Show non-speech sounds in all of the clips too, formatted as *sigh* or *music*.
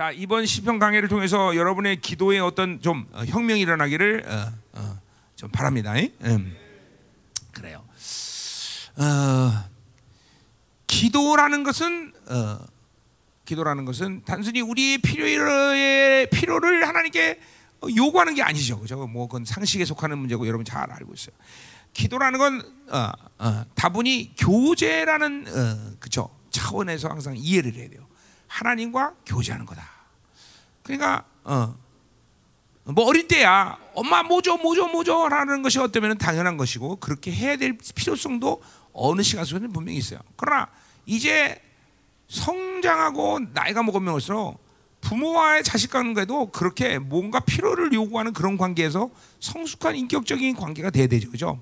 자 이번 시편 강해를 통해서 여러분의 기도에 어떤 좀 어, 혁명이 일어나기를 어, 어, 좀 바랍니다. 음. 그래요. 어, 기도라는 것은 어, 기도라는 것은 단순히 우리의 필요의 필요를 하나님께 요구하는 게 아니죠. 그죠? 뭐 그건 상식에 속하는 문제고 여러분 잘 알고 있어요. 기도라는 건 어, 어, 다분히 교제라는 어, 그죠 차원에서 항상 이해를 해야 돼요. 하나님과 교제하는 거다. 그러니까 어, 뭐 어릴 때야 엄마 뭐죠 뭐죠 뭐죠라는 것이 어쩌면 당연한 것이고 그렇게 해야 될 필요성도 어느 시간 속에는 분명히 있어요. 그러나 이제 성장하고 나이가 먹으면 올수록 부모와의 자식 관계도 그렇게 뭔가 필요를 요구하는 그런 관계에서 성숙한 인격적인 관계가 돼야 되죠, 그죠?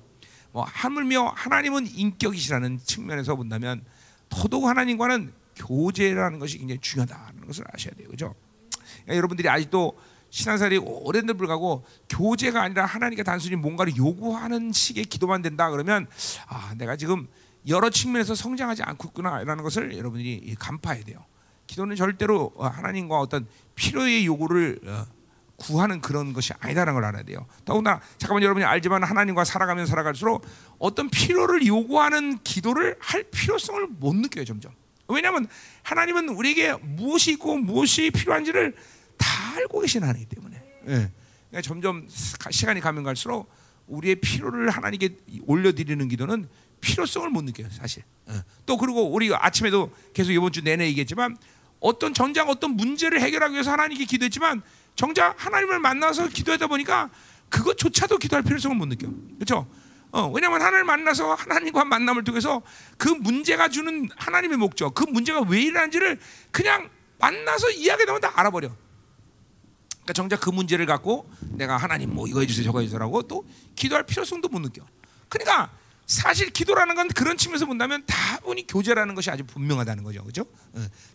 뭐 하물며 하나님은 인격이시라는 측면에서 본다면 더더욱 하나님과는 교제라는 것이 굉장히 중요하다는 것을 아셔야 돼요, 그죠? 그러니까 여러분들이 아직도 신앙생활이 오랜데 불구하고 교제가 아니라 하나님께 단순히 뭔가를 요구하는 식의 기도만 된다 그러면 아 내가 지금 여러 측면에서 성장하지 않고 있구나라는 것을 여러분들이 간파해야 돼요. 기도는 절대로 하나님과 어떤 필요의 요구를 어, 구하는 그런 것이 아니다라는 걸 알아야 돼요. 더구나 잠깐만 여러분이 알지만 하나님과 살아가면 살아갈수록 어떤 필요를 요구하는 기도를 할 필요성을 못 느껴요 점점. 왜냐하면 하나님은 우리에게 무엇이 있고 무엇이 필요한지를 다 알고 계신 하나님 때문에. 예. 그러니까 점점 시간이 가면 갈수록 우리의 필요를 하나님께 올려드리는 기도는 필요성을 못 느껴요 사실. 예. 또 그리고 우리 아침에도 계속 이번 주 내내 얘기했지만 어떤 정작 어떤 문제를 해결하기 위해서 하나님께 기도했지만 정작 하나님을 만나서 기도하다 보니까 그것조차도 기도할 필요성을 못 느껴. 그렇죠? 어, 왜냐하면 하나님을 만나서 하나님과 만남을 통해서 그 문제가 주는 하나님의 목적, 그 문제가 왜 일어나는지를 그냥 만나서 이야기하면 다 알아버려. 그러니까 정작 그 문제를 갖고 내가 하나님 뭐 이거 해주세요 저거 해주세요라고 또 기도할 필요성도 못 느껴. 그러니까 사실 기도라는 건 그런 측면에서 본다면 다분히 교제라는 것이 아주 분명하다는 거죠, 그렇죠?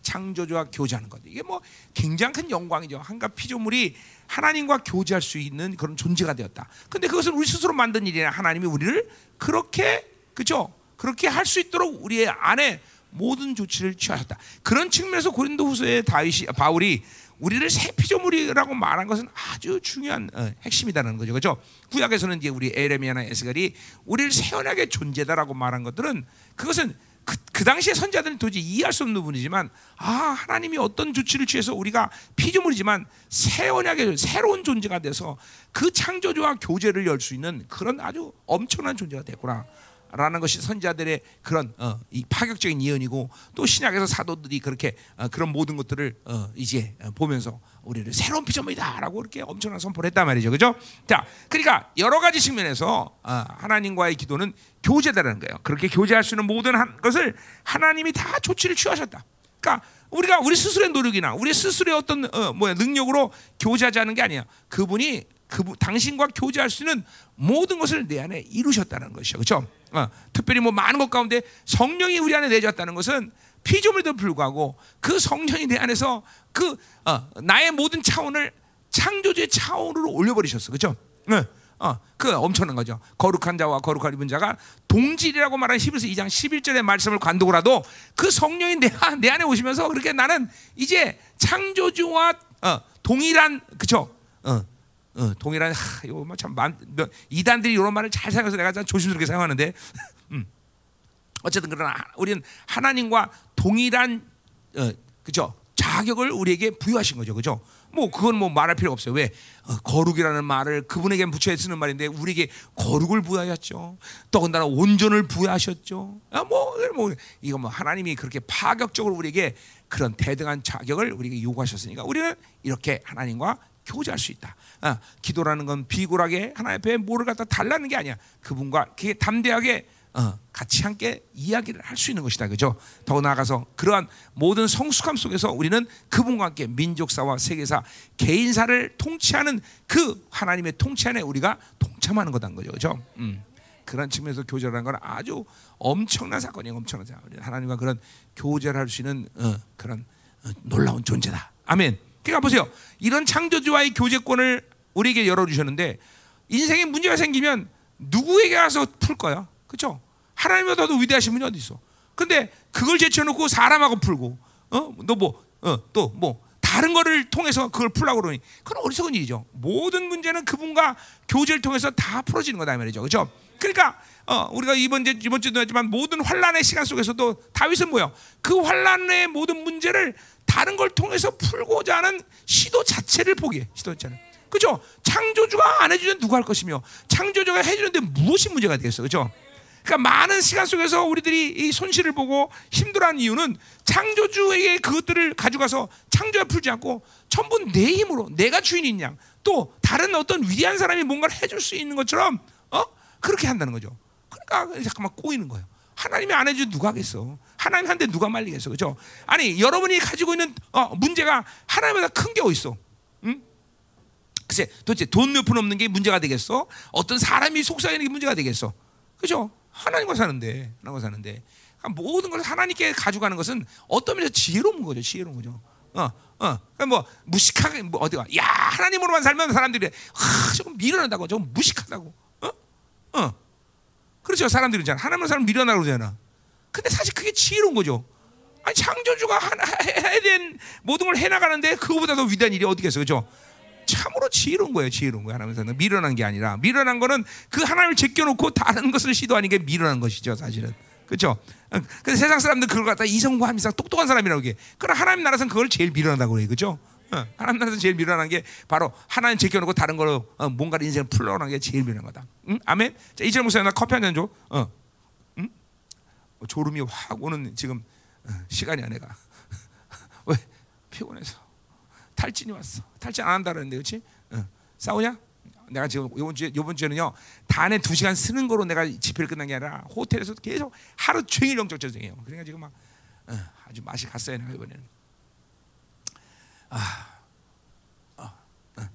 창조주와 교제하는 것 이게 뭐 굉장히 큰 영광이죠. 한갓 피조물이 하나님과 교제할 수 있는 그런 존재가 되었다. 근데 그것은 우리 스스로 만든 일이나 하나님이 우리를 그렇게 그죠? 그렇게 할 수 있도록 우리의 안에 모든 조치를 취하셨다. 그런 측면에서 고린도 후서의 다윗이 바울이 우리를 새 피조물이라고 말한 것은 아주 중요한 어, 핵심이다는 거죠. 그렇죠? 구약에서는 이제 우리 에레미야나 에스겔이 우리를 새 언약의 존재다라고 말한 것들은 그것은 그, 그 당시에 선자들은 도저히 이해할 수 없는 부분이지만 아 하나님이 어떤 조치를 취해서 우리가 피조물이지만 새 언약의 새로운 존재가 돼서 그 창조주와 교제를 열 수 있는 그런 아주 엄청난 존재가 됐구나. 라는 것이 선자들의 그런 어, 이 파격적인 예언이고 또 신약에서 사도들이 그렇게 어, 그런 모든 것들을 어, 이제 보면서 우리를 새로운 피조물이다라고 이렇게 엄청난 선포를 했단 말이죠, 그죠? 자, 그러니까 여러 가지 측면에서 하나님과의 기도는 교제다라는 거예요. 그렇게 교제할 수 있는 모든 것을 하나님이 다 조치를 취하셨다. 그러니까 우리가 우리 스스로의 노력이나 우리 스스로의 어떤 어, 뭐야 능력으로 교제하지 않은 게 아니야. 그분이 그 당신과 교제할 수 있는 모든 것을 내 안에 이루셨다는 것이죠. 그렇죠? 어, 특별히 뭐 많은 것 가운데 성령이 우리 안에 내졌다는 것은 피조물도 불구하고 그 성령이 내 안에서 그 어, 나의 모든 차원을 창조주의 차원으로 올려버리셨어. 그렇죠? 네. 어, 그 엄청난 거죠. 거룩한 자와 거룩한 입은 자가 동질이라고 말하는 히브리서 2장 11절의 말씀을 하도 그 성령이 내, 내 안에 오시면서 그렇게 나는 이제 창조주와 어, 동일한 그쵸? 어, 어, 동일한 하, 이거 뭐참 이단들이 이런 말을 잘 사용해서 내가 조심스럽게 사용하는데 *laughs* 음. 어쨌든 그러나 우리는 하나님과 동일한 어, 그죠 자격을 우리에게 부여하신 거죠, 그죠? 뭐 그건 뭐 말할 필요 없어요. 왜 어, 거룩이라는 말을 그분에게 붙여 쓰는 말인데 우리에게 거룩을 부여하셨죠. 더군다나 온전을 부여하셨죠. 아, 뭐, 뭐 이거 뭐 하나님이 그렇게 파격적으로 우리에게 그런 대등한 자격을 우리에게 요구하셨으니까 우리는 이렇게 하나님과 교제할 수 있다. 아, 기도라는 건 비굴하게 하나님 앞에 뭐를 갖다 달라는 게 아니야. 그분과 그게 담대하게 어, 같이 함께 이야기를 할 수 있는 것이다. 그죠? 더 나아가서 그러한 모든 성숙함 속에서 우리는 그분과 함께 민족사와 세계사, 개인사를 통치하는 그 하나님의 통치 안에 우리가 동참하는 거다는 거죠. 그죠? 음. 그런 측면에서 교제라는 건 아주 엄청난 사건이에요. 엄청난 사건. 하나님과 그런 교제를 할 수 있는 어, 그런 어, 놀라운 존재다. 아멘. 그러니까 보세요. 이런 창조주와의 교제권을 우리에게 열어주셨는데 인생에 문제가 생기면 누구에게 가서 풀 거야? 그렇죠? 하나님보다 더 위대하신 분이 어디 있어? 근데 그걸 제쳐놓고 사람하고 풀고, 어, 너 뭐, 어, 또 뭐, 다 다른 거를 통해서 그걸 풀라고 그러니 그건 어리석은 일이죠. 모든 문제는 그분과 교제를 통해서 다 풀어지는 거다 말이죠. 그렇죠? 그러니까 어, 우리가 이번 주 이번 주도 했지만 모든 환란의 시간 속에서도 다윗은 뭐요? 그 환란의 모든 문제를 다른 걸 통해서 풀고자 하는 시도 자체를 포기해. 시도 자체를. 그죠? 창조주가 안 해주면 누가 할 것이며 창조주가 해주는데 무엇이 문제가 되겠어? 그죠? 그러니까 많은 시간 속에서 우리들이 이 손실을 보고 힘들어하는 이유는 창조주에게 그것들을 가져가서 창조가 풀지 않고 전부 내 힘으로 내가 주인인 양, 또 다른 어떤 위대한 사람이 뭔가를 해줄 수 있는 것처럼 어 그렇게 한다는 거죠. 그러니까 잠깐만 꼬이는 거예요. 하나님이 안 해주면 누가 하겠어? 하나님 한테 누가 말리겠어? 그죠? 아니 여러분이 가지고 있는 어, 문제가 하나님보다 큰 게 어딨어? 응? 글쎄 도대체 돈 몇 푼 없는 게 문제가 되겠어? 어떤 사람이 속삭이는 게 문제가 되겠어? 그죠? 하나님과 사는데 하나님과 사는데 그러니까 모든 것을 하나님께 가져가는 것은 어떤 면에서 지혜로운 거죠. 지혜로운 거죠. 어, 어. 그러니까 뭐 무식하게 뭐 어디가 야 하나님으로만 살면 사람들이 아, 조금 미련하다고 좀 무식하다고. 어? 어. 그렇죠. 사람들이 있잖아. 하나님으로 살면 미련하고 그러잖아. 근데 사실 그게 지혜로운 거죠. 아니 창조주가 하나 해야 된 모든 걸 해나가는데 그거보다 더 위대한 일이 어디겠어, 그죠? 참으로 지혜로운 거예요, 지혜로운 거예요. 하나님께서는 미련한 게 아니라 미련한 거는 그 하나님을 제껴놓고 다른 것을 시도하는 게 미련한 것이죠, 사실은. 그렇죠? 근데 세상 사람들 그걸 갖다 이성과 함이상 똑똑한 사람이라고 해. 그러나 하나님 나라에서는 그걸 제일 미련하다고 그래, 그렇죠? 어, 하나님 나라에서 제일 미련한 게 바로 하나님 제껴놓고 다른 거로 어, 뭔가를 인생을 풀러가는 게 제일 미련한 거다. 응? 아멘. 자, 이철 목사님 나 커피 한 잔 줘. 어. 응? 어, 졸음이 확 오는 지금 어, 시간이야 내가. *laughs* 왜? 피곤해서. 탈진이 왔어. 탈진 안 한다 그랬는데 그렇지? 어. 싸우냐? 내가 지금 이번 주에 이번 주에는요 단에 두 시간 쓰는 거로 내가 집회를 끝난 게 아니라 호텔에서 계속 하루 종일 영적 전쟁이에요. 그러니까 지금 막 어, 아주 맛이 갔어요 내가 이번에는. 아, 아, 아.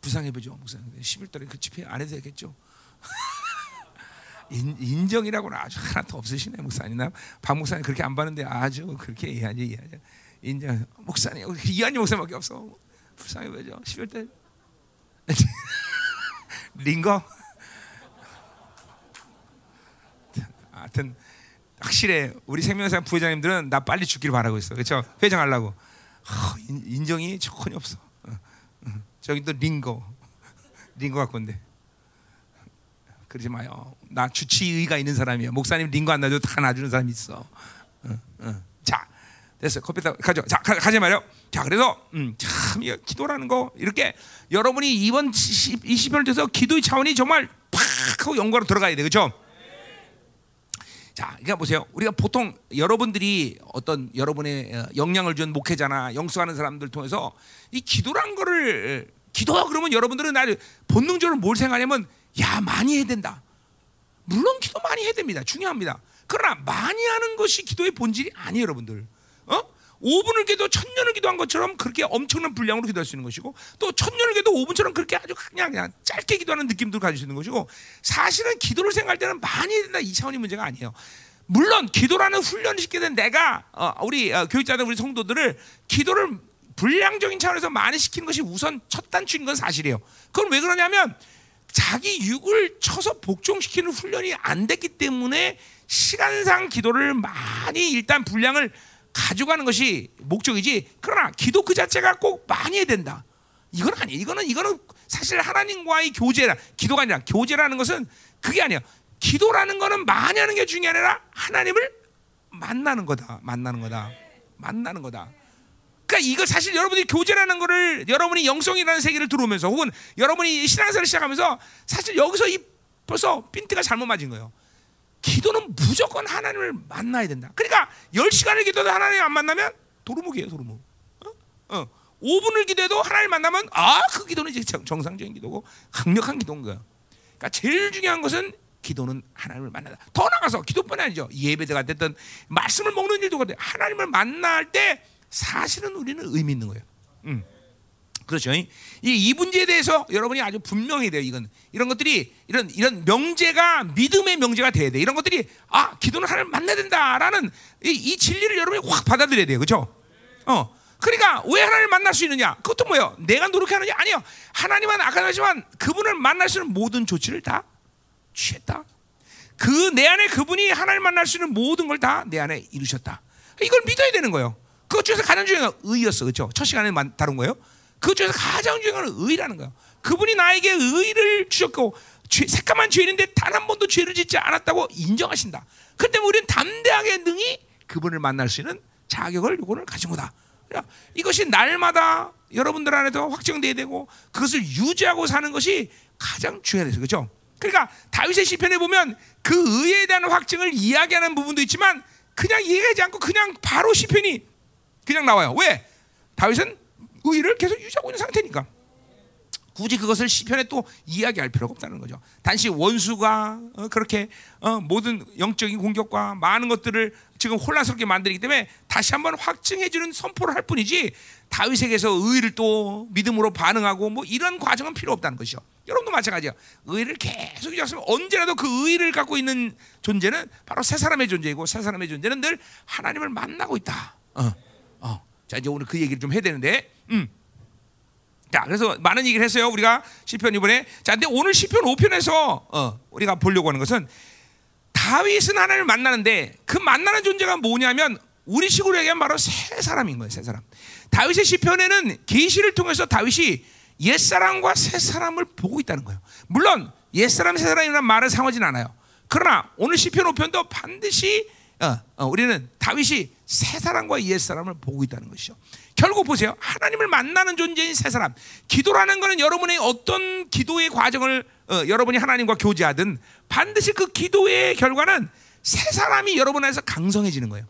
불쌍해 보죠 목사님. 11달에 그 집회 안 해도 되겠죠. *laughs* 인, 인정이라고는 아주 하나도 없으시네 목사님. 나박 목사님 그렇게 안 받는데 아주 그렇게 이해하지 이해하지. 인정 목사님 이한이 목사님밖에 없어. 불쌍해 보죠. 11달 링거. 하여튼 확실해. 우리 생명상 부회장님들은 나 빨리 죽기를 바라고 있어. 그렇죠? 회장하려고. 어, 인, 정이 전혀 없어. 저기 또 링거. 링거 갖고 온대. 그러지 마요. 나 주치의가 있는 사람이야. 목사님 링거 안 놔도 다 놔주는 사람이 있어. 자, 됐어. 커피 다 가져. 자, 가, 가지 말요. 자, 그래서 음, 참 기도라는 거 이렇게 여러분이 이번 20년 돼서 기도의 차원이 정말 팍 하고 연구로 들어가야 돼. 그렇죠? 자, 그러니까 보세요. 우리가 보통 여러분들이 어떤 여러분의 어, 영향을 준 목회자나 영수하는 사람들 통해서 이 기도란 거를 기도 그러면 여러분들은 나 본능적으로 뭘 생각하냐면 야 많이 해야 된다. 물론 기도 많이 해야 됩니다. 중요합니다. 그러나 많이 하는 것이 기도의 본질이 아니에요, 여러분들. 어? 5분을 기도 천년을 기도한 것처럼 그렇게 엄청난 분량으로 기도할 수 있는 것이고 또 천년을 기도 5분처럼 그렇게 아주 그냥, 그냥 짧게 기도하는 느낌도 가질 수 있는 것이고 사실은 기도를 생각할 때는 많이 된다 이 차원의 문제가 아니에요. 물론 기도라는 훈련을 시키게 된 내가 어, 우리 어, 교육자들 우리 성도들을 기도를 분량적인 차원에서 많이 시키는 것이 우선 첫 단추인 건 사실이에요. 그건 왜 그러냐면 자기 육을 쳐서 복종시키는 훈련이 안 됐기 때문에 시간상 기도를 많이 일단 분량을 가져가는 것이 목적이지. 그러나 기도 그 자체가 꼭 많이 해야 된다. 이건 아니에요. 이거는 이거는 사실 하나님과의 교제라 기도가 아니라 교제라는 것은 그게 아니에요. 기도라는 것은 많이 하는 게 중요한 게 아니라 하나님을 만나는 거다. 만나는 거다. 만나는 거다. 그러니까 이거 사실 여러분이 교제라는 거를 여러분이 영성이라는 세계를 들어오면서 혹은 여러분이 신앙생활을 시작하면서 사실 여기서 이 벌써 핀트가 잘못 맞은 거예요. 기도는 무조건 하나님을 만나야 된다. 그러니까 10시간을 기도도 하나님 안 만나면 도루묵이에요, 도루묵. 어? 어. 5분을 기도해도 하나님 만나면 아, 그 기도는 이제 정상적인 기도고 강력한 기도인 거야. 그러니까 제일 중요한 것은 기도는 하나님을 만나다. 더 나가서 기도뿐 아니죠. 예배대가 됐든 말씀을 먹는 일도 그래. 하나님을 만날 때 사실은 우리는 의미 있는 거예요. 음. 그렇죠. 이, 이 문제에 대해서 여러분이 아주 분명히 돼요. 이건 이런 것들이 이런 이런 명제가 믿음의 명제가 돼야 돼. 이런 것들이 아 기도는 하나님 만나야 된다라는 이, 이 진리를 여러분이 확 받아들여야 돼요. 그렇죠? 어. 그러니까 왜 하나님을 만날 수 있느냐? 그것도 뭐예요? 내가 노력하느냐? 아니요. 하나님은 아까 말했지만 그분을 만날 수 있는 모든 조치를 다 취했다. 그 내 안에 그분이 하나님 만날 수 있는 모든 걸 다 내 안에 이루셨다. 이걸 믿어야 되는 거예요. 그것 중에서 가장 중요한 건 의였어. 그렇죠? 첫 시간에 다룬 거예요. 그것 중에서 가장 중요한 건 의라는 거예요. 그분이 나에게 의를 주셨고 죄, 새까만 죄인인데 단 한 번도 죄를 짓지 않았다고 인정하신다. 그때 우리는 담대하게 능히 그분을 만날 수 있는 자격을 요구를 가진 거다. 그러니까 이것이 날마다 여러분들 안에도 확정돼야 되고 그것을 유지하고 사는 것이 가장 중요해서 그렇죠. 그러니까 다윗의 시편에 보면 그 의에 대한 확증을 이야기하는 부분도 있지만 그냥 이해하지 않고 그냥 바로 시편이 그냥 나와요. 왜? 다윗은 의를 계속 유지하고 있는 상태니까. 굳이 그것을 시편에 또 이야기할 필요가 없다는 거죠. 단지 원수가 어, 그렇게 어, 모든 영적인 공격과 많은 것들을 지금 혼란스럽게 만들기 때문에 다시 한번 확증해주는 선포를 할 뿐이지 다윗에게서 의를 또 믿음으로 반응하고 뭐 이런 과정은 필요 없다는 것이죠. 여러분도 마찬가지야. 의를 계속 유지하면 언제라도 그 의를 갖고 있는 존재는 바로 새 사람의 존재이고 새 사람의 존재는 늘 하나님을 만나고 있다. 어, 어. 자 이제 오늘 그 얘기를 좀 해야 되는데, 음. 자 그래서 많은 얘기를 했어요 우리가 시편 이번에. 자 근데 오늘 시편 5편에서 어, 우리가 보려고 하는 것은 다윗은 하나님을 만나는데 그 만나는 존재가 뭐냐면 우리 식으로 얘기하면 바로 새 사람인 거예요 새 사람. 다윗의 시편에는 계시를 통해서 다윗이 옛 사람과 새 사람을 보고 있다는 거예요. 물론 옛 사람 새 사람이라는 말은 상하진 않아요. 그러나 오늘 시편 5편도 반드시 어, 어, 우리는 다윗이 새 사람과 옛 사람을 보고 있다는 것이죠. 결국 보세요. 하나님을 만나는 존재인 새사람. 기도라는 것은 여러분의 어떤 기도의 과정을 어, 여러분이 하나님과 교제하든 반드시 그 기도의 결과는 새사람이 여러분 안에서 강성해지는 거예요.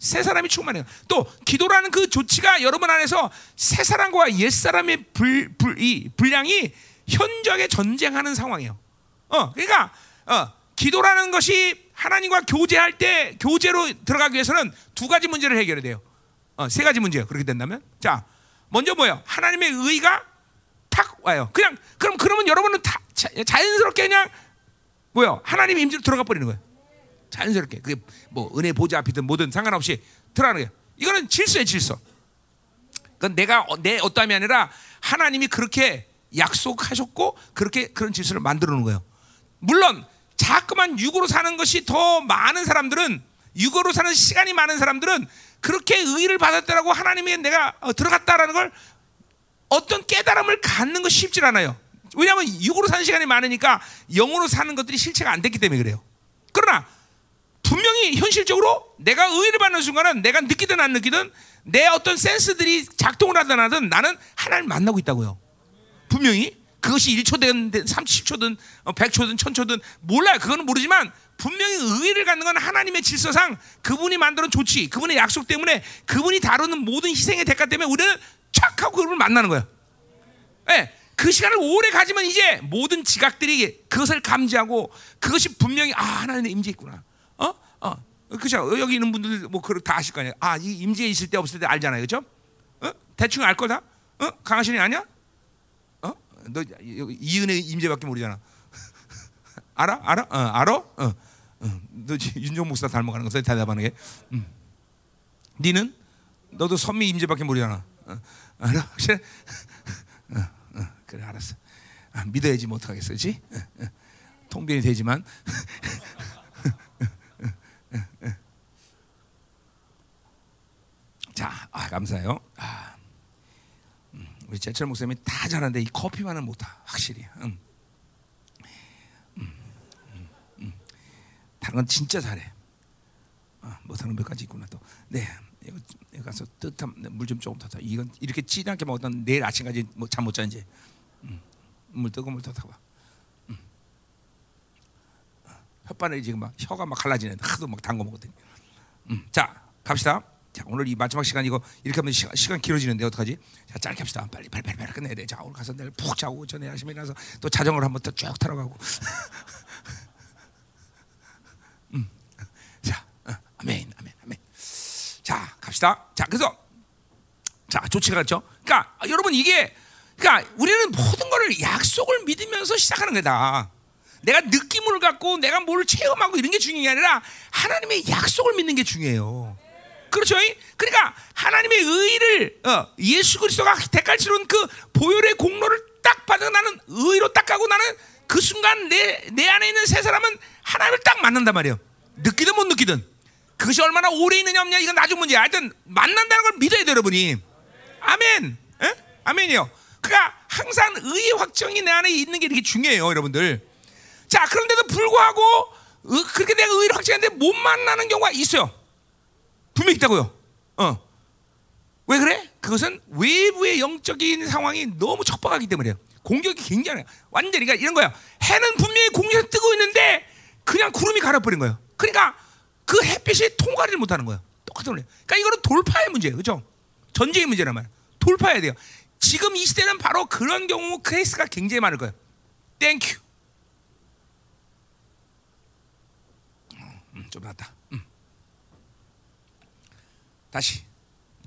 새 사람이 충만해요. 또 기도라는 그 조치가 여러분 안에서 새 사람과 옛 사람의 불, 불, 이 분량이 현저하게 전쟁하는 상황이에요. 어, 그러니까 어, 기도라는 것이 하나님과 교제할 때 교제로 들어가기 위해서는 두 가지 문제를 해결해야 돼요. 어, 세 가지 문제요. 그렇게 된다면, 자, 먼저 뭐예요? 하나님의 의가 탁 와요. 그냥 그럼 그러면 여러분은 다 자, 자연스럽게 그냥 뭐요? 하나님의 임재로 들어가 버리는 거예요. 자연스럽게 그게 뭐 은혜 보좌 앞이든 뭐든 상관없이 들어가는 거예요. 이거는 질서의 질서. 그건 내가 내 어떠함이 아니라 하나님이 그렇게 약속하셨고 그렇게 그런 질서를 만들어 놓은 거예요. 물론 자꾸만 육으로 사는 것이 더 많은 사람들은 육으로 사는 시간이 많은 사람들은 그렇게 의를 받았다라고 하나님이 내가 어, 들어갔다라는 걸 어떤 깨달음을 갖는 것이 쉽지 않아요. 왜냐하면 육으로 사는 시간이 많으니까 영으로 사는 것들이 실체가 안 됐기 때문에 그래요. 그러나 분명히 현실적으로 내가 의를 받는 순간은 내가 느끼든 안 느끼든 내 어떤 센스들이 작동을 하든 하든 나는 하나님을 만나고 있다고요. 분명히 그것이 1초든 30초든 100초든 1000초든 몰라요. 그거는 모르지만 분명히 의를 갖는 건 하나님의 질서상 그분이 만드는 조치, 그분의 약속 때문에 그분이 다루는 모든 희생의 대가 때문에 우리는 착 하고 그분을 만나는 거예요. 네, 그 시간을 오래 가지면 이제 모든 지각들이 그것을 감지하고 그것이 분명히 아 하나님의 임재 있구나. 어? 어. 그죠? 여기 있는 분들 뭐 그걸 다 아실 거 아니에요. 아, 이 임재 있을 때 없을 때 알잖아요. 그죠? 어? 대충 알 거다. 어? 강하신이 아니야? 어? 너 이은혜 임재밖에 모르잖아. *laughs* 알아? 알아? 어, 알아? 어. 어. 너 윤종 목사 닮아가는 거서 대답하는 게. 음. 니는 너도 선미 임재밖에 모르잖아. 어. 알아? 혹시? 어, 어. 그래 알았어. 아, 믿어야지 뭐 어떡하겠어, 그렇지? 통변이 되지만 자, 아, 감사해요. 아, 음, 우리 제철 목사님이 다 잘하는데 이 커피만은 못하. 확실히. 음. 음, 음, 음. 다른 건 진짜 잘해. 아, 못하는 몇 가지 있구나 또. 네, 이거 가서 뜨뜻한 물 좀 조금 더 타. 이건 이렇게 진하게 먹었던 내일 아침까지 뭐 잠못 자 이제. 음, 물 뜨거운 물더 타봐. 혓바늘이 지금 막 혀가 막 갈라지네. 하도 막 담궈 먹었더니. 음, 자 갑시다. 자 오늘 이 마지막 시간 이거 이렇게 하면 시간, 시간 길어지는데 어떡하지? 자 짧게 합시다. 빨리 빨리 빨리, 끝내야 돼. 자 오늘 가서 내일 푹 자고 전에 아침에 일어나서 또 자전거를 한번 또쭉 타러 가고. *laughs* 음, 자 어, 아멘 아멘 아멘. 자 갑시다. 자 그래서 자 조치가 그렇죠. 그러니까 아, 여러분 이게 그러니까 우리는 모든 것을 약속을 믿으면서 시작하는 거다. 내가 느낌을 갖고 내가 뭘 체험하고 이런 게 중요한 게 아니라 하나님의 약속을 믿는 게 중요해요. 그렇죠? 그러니까 하나님의 의를 어, 예수 그리스도가 대가를 치른 그 보혈의 공로를 딱 받아 나는 의로 딱 가고 나는 그 순간 내, 내 안에 있는 세 사람은 하나님을 딱 만난단 말이에요. 느끼든 못 느끼든. 그것이 얼마나 오래 있느냐 없냐 이건 나중 문제야. 하여튼 만난다는 걸 믿어야 돼 여러분이. 아멘. 에? 아멘이요. 그러니까 항상 의의 확정이 내 안에 있는 게 이렇게 중요해요, 여러분들. 자, 그런데도 불구하고 의- 그렇게 내가 의를 확정했는데 못 만나는 경우가 있어요. 분명히 있다고요. 어. 왜 그래? 그것은 외부의 영적인 상황이 너무 척박하기 때문에요. 공격이 굉장해. 완전히 그러니까 이런 거야. 해는 분명히 공중에서 뜨고 있는데 그냥 구름이 가려버린 거예요. 그러니까 그 햇빛이 통과를 못하는 거예요. 똑같은 거예요. 그러니까 이거는 돌파의 문제예요, 그렇죠? 전쟁의 문제란 말이야. 돌파해야 돼요. 지금 이 시대는 바로 그런 경우 케이스가 굉장히 많을 거예요. Thank you. 음, 좀 낫다. 음. 다시.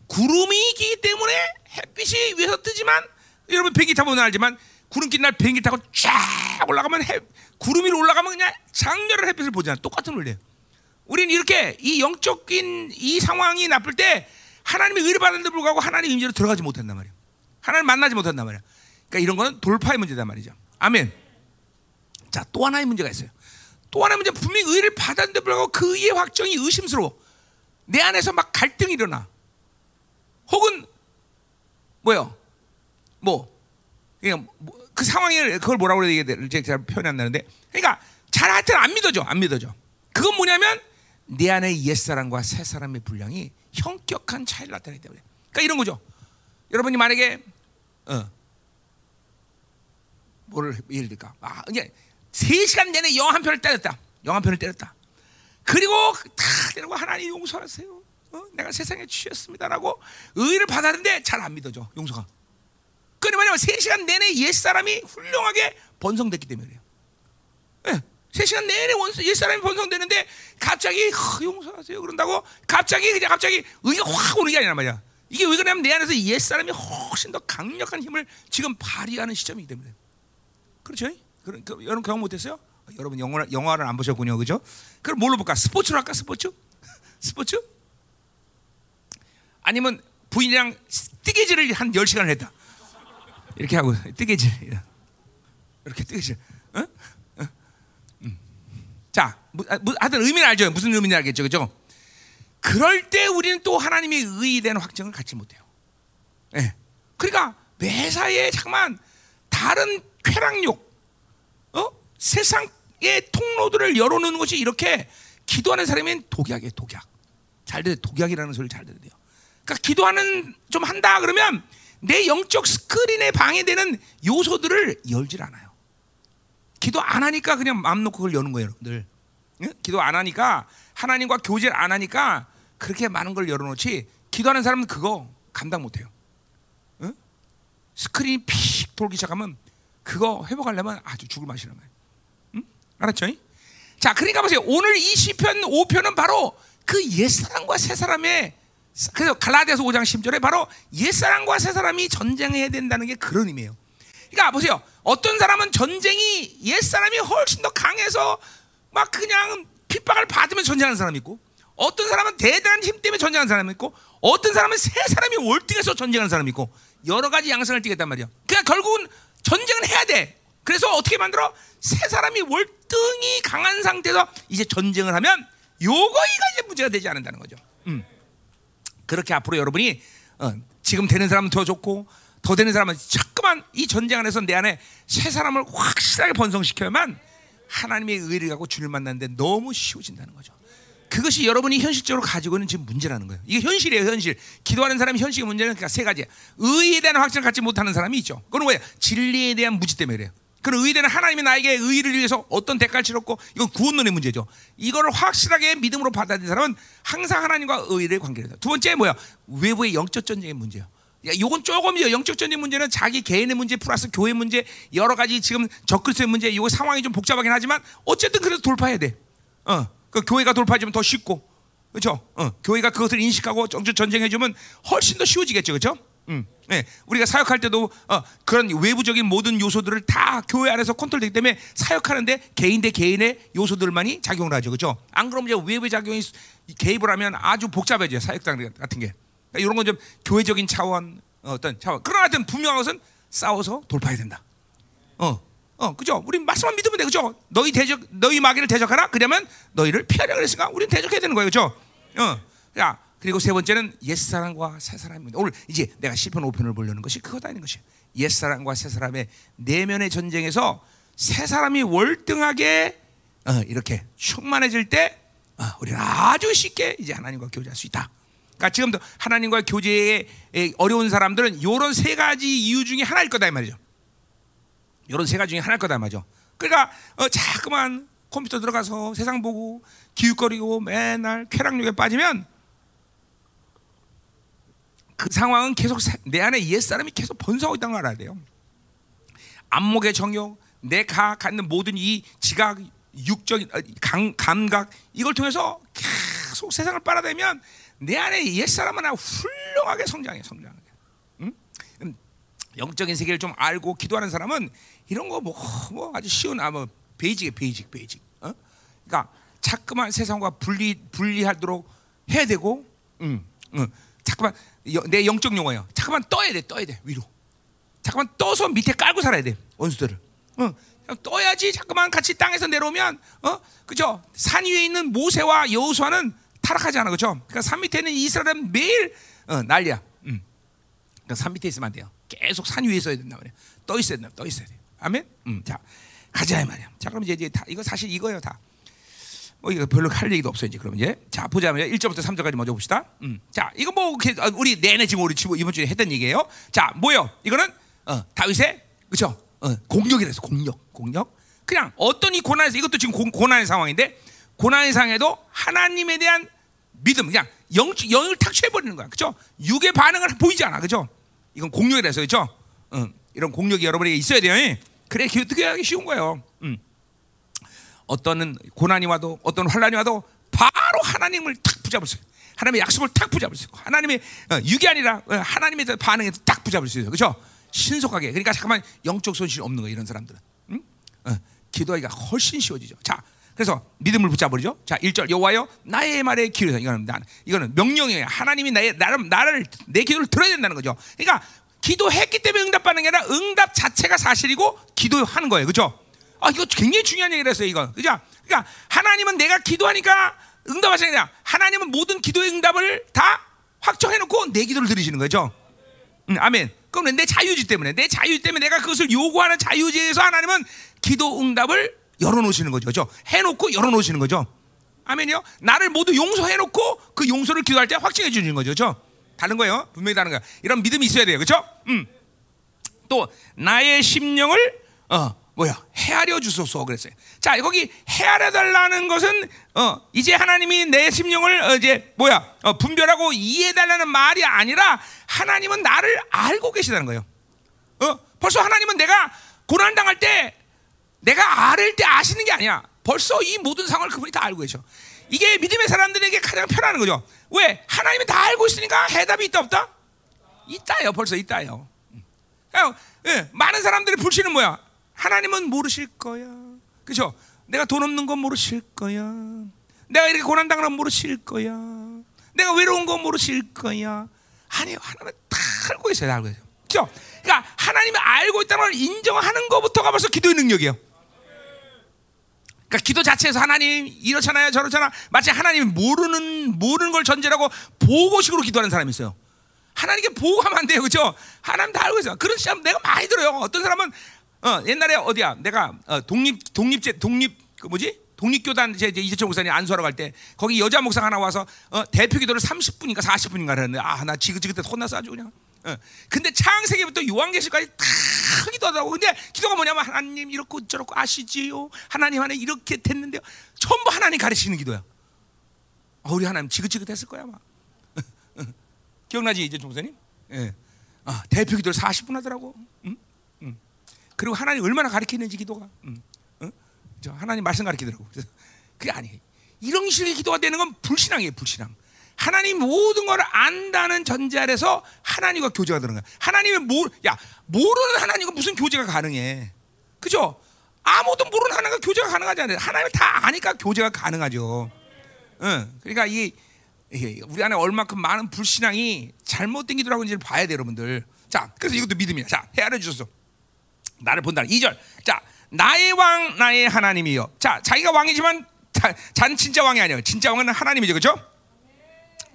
구름이 있기 때문에 햇빛이 위에서 뜨지만 여러분 비행기 타보면 알지만 구름 낀 날 비행기 타고 쫙 올라가면 해, 구름 위로 올라가면 그냥 장렬한 햇빛을 보잖아. 똑같은 원리예요. 우리는 이렇게 이 영적인 이 상황이 나쁠 때 하나님의 의를 받는데 불구하고 하나님의 임재로 들어가지 못한단 말이에요. 하나님 만나지 못한단 말이야. 그러니까 이런 거는 돌파의 문제단 말이죠. 아멘. 자, 또 하나의 문제가 있어요. 또 하나의 문제 분명히 의를 받았는데 불구하고 그 의의 확정이 의심스러워. 내 안에서 막 갈등이 일어나. 혹은 뭐요? 뭐 그냥 뭐, 그 상황을 그걸 뭐라고 그래야 될지 잘 표현이 안 나는데 그러니까 잘 하여튼 안 믿어져 안 믿어져 그건 뭐냐면 내 안에 옛사람과 새사람의 분량이 현격한 차이를 나타내기 때문에 그러니까 이런 거죠 여러분이 만약에 어 뭐를 예를 들까 아 이게 세 시간 내내 영화 한 편을 때렸다 영화 한 편을 때렸다 그리고 다 때리고 하나님 용서하세요 어? 내가 세상에 취했습니다라고 의를 받았는데 잘 안 믿어져 용서가 그게 뭐냐면 3시간 내내 옛 사람이 훌륭하게 번성됐기 때문이에요. 예. 3시간 내내 원수 옛사람이 번성되는데 갑자기 허, 용서하세요 그런다고 갑자기 그냥 갑자기 의가 확 오는 게 아니란 말이야. 이게 왜 그러냐면 내 안에서 옛사람이 훨씬 더 강력한 힘을 지금 발휘하는 시점이기 때문에. 그렇죠? 그런 그, 여러분 경험 못했어요? 여러분 영화 영화를 안 보셨군요, 그죠? 그럼 뭘로 볼까? 스포츠로 할까? 스포츠? *laughs* 스포츠? 아니면 부인이랑 뜨개질을 한 10 시간을 했다. 이렇게 하고 뜨개질 이렇게 뜨개질 어? 어? 음. 자 뭐, 아, 뭐, 하여튼 의미는 알죠 무슨 의미인지 알겠죠 그죠 그럴 때 우리는 또 하나님의 의된 확정을 갖지 못해요 예. 그러니까 매사에 잠깐만 다른 쾌락욕 어? 세상의 통로들을 열어놓는 것이 이렇게 기도하는 사람은 독약이에요 독약 잘 들어요 독약이라는 소리를 잘 들어야 돼요 그러니까 기도하는 좀 한다 그러면 내 영적 스크린에 방해되는 요소들을 열질 않아요. 기도 안 하니까 그냥 마음 놓고 그걸 여는 거예요, 여러분들. 예? 기도 안 하니까 하나님과 교제를 안 하니까 그렇게 많은 걸 열어놓지. 기도하는 사람은 그거 감당 못해요. 예? 스크린이 픽 돌기 시작하면 그거 회복하려면 아주 죽을 맛이란 말이에요. 응? 알았죠? 자, 그러니까 보세요. 오늘 이 시편 5편은 바로 그 옛사람과 새사람의 그래서 갈라디아서 5장 10절에 바로 옛사람과 새사람이 전쟁해야 된다는 게 그런 의미예요. 그러니까 보세요. 어떤 사람은 전쟁이 옛사람이 훨씬 더 강해서 막 그냥 핍박을 받으면 전쟁하는 사람이 있고 어떤 사람은 대단한 힘 때문에 전쟁하는 사람이 있고 어떤 사람은 새 사람이 월등해서 전쟁하는 사람이 있고 여러 가지 양상을 띠겠단 말이야. 그러니까 결국은 전쟁을 해야 돼. 그래서 어떻게 만들어? 새 사람이 월등히 강한 상태에서 이제 전쟁을 하면 요거이가 이제 문제가 되지 않는다는 거죠. 음. 그렇게 앞으로 여러분이 어, 지금 되는 사람은 더 좋고 더 되는 사람은 자꾸만 이 전쟁 안에서 내 안에 새 사람을 확실하게 번성시켜야만 하나님의 의를 갖고 주를 만나는데 너무 쉬워진다는 거죠. 그것이 여러분이 현실적으로 가지고 있는 지금 문제라는 거예요. 이게 현실이에요, 현실. 기도하는 사람이 현실의 문제는 그러니까 세 가지야. 의에 대한 확신을 갖지 못하는 사람이 있죠. 그건 뭐예요? 진리에 대한 무지 때문에 그래요. 그런 의대는 하나님이 나에게 의를 위해서 어떤 대가를 치렀고 이건 구원론의 문제죠. 이거를 확실하게 믿음으로 받아들인 사람은 항상 하나님과 의를 관계를 해요. 두 번째 뭐야? 외부의 영적 전쟁의 문제예요. 야, 요건 조금이요. 영적 전쟁 문제는 자기 개인의 문제 플러스 교회 문제 여러 가지 지금 적그리스의 문제 요 상황이 좀 복잡하긴 하지만 어쨌든 그래도 돌파해야 돼. 어. 그 교회가 돌파해주면 더 쉽고 그렇죠? 어. 교회가 그것을 인식하고 정적 전쟁해주면 훨씬 더 쉬워지겠죠, 그렇죠? 음, 네. 우리가 사역할 때도 어, 그런 외부적인 모든 요소들을 다 교회 안에서 컨트롤되기 때문에 사역하는데 개인 대 개인의 요소들만이 작용을 하죠, 그렇죠? 안 그러면 이제 외부 작용이 개입을 하면 아주 복잡해져요, 사역장 같은 게. 그러니까 이런 건 좀 교회적인 차원 어, 어떤 차원. 그러나 하여튼 분명한 것은 싸워서 돌파해야 된다. 어, 어, 그죠? 우리 말씀만 믿으면 돼, 그죠? 너희 대적, 너희 마귀를 대적하라. 그러면 너희를 피하려 그랬으니까 우리는 대적해야 되는 거예요, 그죠? 어. 야, 그리고 세 번째는 옛 사람과 새 사람입니다. 오늘 이제 내가 시편 5편을 보려는 것이 그거다 는 것이. 옛 사람과 새 사람의 내면의 전쟁에서 새 사람이 월등하게 어, 이렇게 충만해질 때 어, 우리는 아주 쉽게 이제 하나님과 교제할 수 있다. 그러니까 지금도 하나님과 교제에 어려운 사람들은 이런 세 가지 이유 중에 하나일 거다 이 말이죠. 이런 세 가지 중에 하나일 거다 이 말이죠. 그러니까 어, 자꾸만 컴퓨터 들어가서 세상 보고 기웃거리고 맨날 쾌락욕에 빠지면 그 상황은 계속 내 안에 옛 사람이 계속 번성하고 있다는 걸 알아야 돼요. 안목의 정욕, 내가 갖는 모든 이 지각, 육적인 어, 감, 감각 이걸 통해서 계속 세상을 빨아들이면 내 안에 옛 사람 하나 훌륭하게 성장해, 성장해. 응? 음, 영적인 세계를 좀 알고 기도하는 사람은 이런 거 뭐 뭐 아주 쉬운 아 뭐 basic에 basic basic. 어? 그러니까 자꾸만 세상과 분리 분리하도록 해야 되고, 음, 음, 자꾸만 내 영적 용어예요. 자꾸만 떠야 돼, 떠야 돼 위로. 자꾸만 떠서 밑에 깔고 살아야 돼 원수들을. 어, 떠야지 자꾸만 같이 땅에서 내려오면, 어, 그죠? 산 위에 있는 모세와 여호수아는 타락하지 않아, 그죠? 그러니까 산 밑에 있는 이스라엘은 매일 어, 난리야. 음. 그러니까 산 밑에 있으면 안 돼요. 계속 산 위에 있어야 된다 말이야. 떠 있어야 된다, 떠 있어야 돼. 아멘. 음, 자 가자 이 말이야. 자 그럼 이제, 이제 다 이거 사실 이거예요 다. 뭐 이거 별로 할 얘기도 없어요 이제 그럼 이제 자 보자면 1절부터 3절까지 먼저 봅시다. 음. 자 이거 뭐 아, 우리 내내 지금 우리 이번 주에 했던 얘기예요. 자 뭐요? 이거는 어, 다윗의 그죠? 어, 공력이라서 공력, 공력. 그냥 어떤 이 고난에서 이것도 지금 고, 고난의 상황인데 고난의 상황에도 하나님에 대한 믿음 그냥 영 영을 탁취해 버리는 거야. 그죠? 육의 반응을 보이지 않아. 그죠? 이건 공력이라서 그죠? 어, 이런 공력이 여러분에게 있어야 돼요. 그래 어떻게 하기 쉬운 거예요. 음. 어떤 고난이 와도 어떤 환란이 와도 바로 하나님을 탁 붙잡을 수 있어요. 하나님의 약속을 탁 붙잡을 수 있고 하나님의 어, 육이 아니라 어, 하나님의 반응에 딱 붙잡을 수 있어요. 그렇죠? 신속하게. 그러니까 잠깐만 영적 손실이 없는 거예요. 이런 사람들은. 응? 어, 기도하기가 훨씬 쉬워지죠. 자, 그래서 믿음을 붙잡으죠. 자, 1절 여호와여 나의 말에 기울여. 이거는 나, 이거는 명령이에요. 하나님이 나의 나를 나를 내 기도를 들어야 된다는 거죠. 그러니까 기도했기 때문에 응답받는 게 아니라 응답 자체가 사실이고 기도하는 거예요. 그렇죠? 아, 이거 굉장히 중요한 얘기라서 이거. 그죠? 그러니까 하나님은 내가 기도하니까 응답하시는 게 하나님은 모든 기도의 응답을 다 확정해 놓고 내 기도를 들으시는 거죠. 음, 아멘. 그럼 내 자유지 때문에 내 자유 때문에 내가 그것을 요구하는 자유지에서 하나님은 기도 응답을 열어놓으시는 거죠. 그죠? 해놓고 열어놓으시는 거죠. 아멘이요. 나를 모두 용서해놓고 그 용서를 기도할 때 확증해 주는 거죠. 그죠? 다른 거예요. 분명히 다른 거야. 이런 믿음이 있어야 돼요. 그죠? 음. 또 나의 심령을 어, 뭐야 헤아려 주소서 그랬어요. 자 거기 헤아려 달라는 것은 어, 이제 하나님이 내 심령을 어, 이제 뭐야 어, 분별하고 이해해 달라는 말이 아니라 하나님은 나를 알고 계시다는 거예요. 어, 벌써 하나님은 내가 고난 당할 때 내가 알을 때 아시는 게 아니야. 벌써 이 모든 상황을 그분이 다 알고 계셔. 이게 믿음의 사람들에게 가장 편한 거죠. 왜? 하나님이 다 알고 있으니까 해답이 있다 없다? 있다요. 벌써 있다요. 그러니까, 예, 많은 사람들의 불신은 뭐야? 하나님은 모르실 거야. 그죠? 내가 돈 없는 건 모르실 거야. 내가 이렇게 고난당하는 건 모르실 거야. 내가 외로운 건 모르실 거야. 아니요. 하나님은 다 알고 있어요. 다 알고 있어요. 그죠? 그러니까 하나님이 알고 있다는 걸 인정하는 것부터가 벌써 기도의 능력이에요. 그러니까 기도 자체에서 하나님 이렇잖아요, 저렇잖아. 마치 하나님이 모르는 모르는 걸 전제라고 보고식으로 기도하는 사람이 있어요. 하나님께 보고하면 안 돼요, 그렇죠? 하나님 다 알고 있어요. 그런 시험 내가 많이 들어요. 어떤 사람은 어, 옛날에 어디야? 내가 어, 독립 독립제 독립 그 뭐지? 독립교단 제 이재철 목사님 안수하러 갈 때 거기 여자 목사 하나 와서 어, 대표 기도를 30분인가 40분인가 하는데 아 나 지긋지긋해 혼나서 아주 그냥. 어. 근데 창세기부터 요한계시까지 다 기도하더라고. 근데 기도가 뭐냐면 하나님 이렇고 저렇고 아시지요. 하나님 안에 이렇게 됐는데요. 전부 하나님 가르치는 기도야. 어, 우리 하나님 지긋지긋했을 거야 아마. *laughs* 기억나지 이제 목사님? 예. 아, 대표 기도를 40분 하더라고. 응? 그리고 하나님 얼마나 가르치는지 기도가. 음, 어? 저 하나님 말씀 가르치더라고. 그게 아니에요. 이런 식의 기도가 되는 건 불신앙이에요, 불신앙. 하나님 모든 걸 안다는 전제 아래서 하나님과 교제가 되는 거야. 하나님이 모, 야 모르는 하나님과 무슨 교제가 가능해? 그죠? 아무도 모르는 하나님과 교제가 가능하지 않아요. 하나님을 다 아니까 교제가 가능하죠. 응. 그러니까 이 우리 안에 얼마큼 많은 불신앙이 잘못된 기도라고 인지를 봐야 돼요, 여러분들. 자, 그래서 이것도 믿음이야. 자, 헤아려 주셨어. 나를 본다. 2절. 자, 나의 왕 나의 하나님이요. 자, 자기가 왕이지만 자, 잔 진짜 왕이 아니에요. 진짜 왕은 하나님이죠. 그렇죠?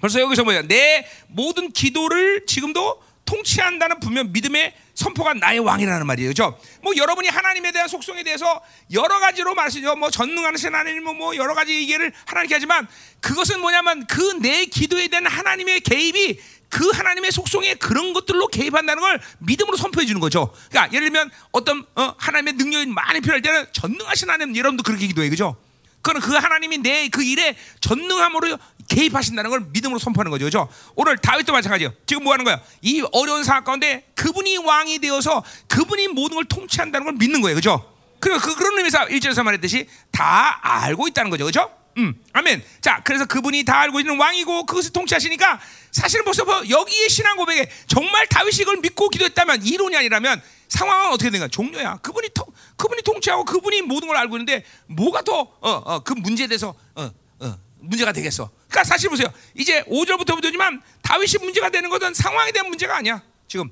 벌써 여기서 뭐야? 내 모든 기도를 지금도 통치한다는 분명 믿음의 선포가 나의 왕이라는 말이에요. 그죠? 뭐 여러분이 하나님에 대한 속성에 대해서 여러 가지로 말하시죠. 뭐 전능하신 하나님 뭐, 뭐 여러 가지 얘기를 하나님께 하지만 그것은 뭐냐면 그 내 기도에 대한 하나님의 개입이 그 하나님의 속성에 그런 것들로 개입한다는 걸 믿음으로 선포해 주는 거죠. 그러니까 예를 들면 어떤 어, 하나님의 능력이 많이 필요할 때는 전능하신 하나님 여러분도 그렇게 기도해. 그죠? 그건 그 하나님이 내 그 일에 전능함으로 개입하신다는 걸 믿음으로 선포하는 거죠. 그죠? 오늘 다윗도 마찬가지예요. 지금 뭐 하는 거야? 이 어려운 상황 가운데 그분이 왕이 되어서 그분이 모든 걸 통치한다는 걸 믿는 거예요. 그죠? 그리고 그, 그런 의미에서 일절에서 말했듯이 다 알고 있다는 거죠. 그죠? 음, 아멘. 자, 그래서 그분이 다 알고 있는 왕이고 그것을 통치하시니까 사실은 벌써 뭐 여기에 신앙 고백에 정말 다윗이 이걸 믿고 기도했다면 이론이 아니라면 상황은 어떻게 된가? 종료야. 그분이 통, 그분이 통치하고 그분이 모든 걸 알고 있는데 뭐가 더그 어, 어, 그 문제에 대해서 어, 어, 문제가 되겠어. 그러니까 사실 보세요. 이제 5절부터 보더지만 다윗이 문제가 되는 것은 상황에 대한 문제가 아니야. 지금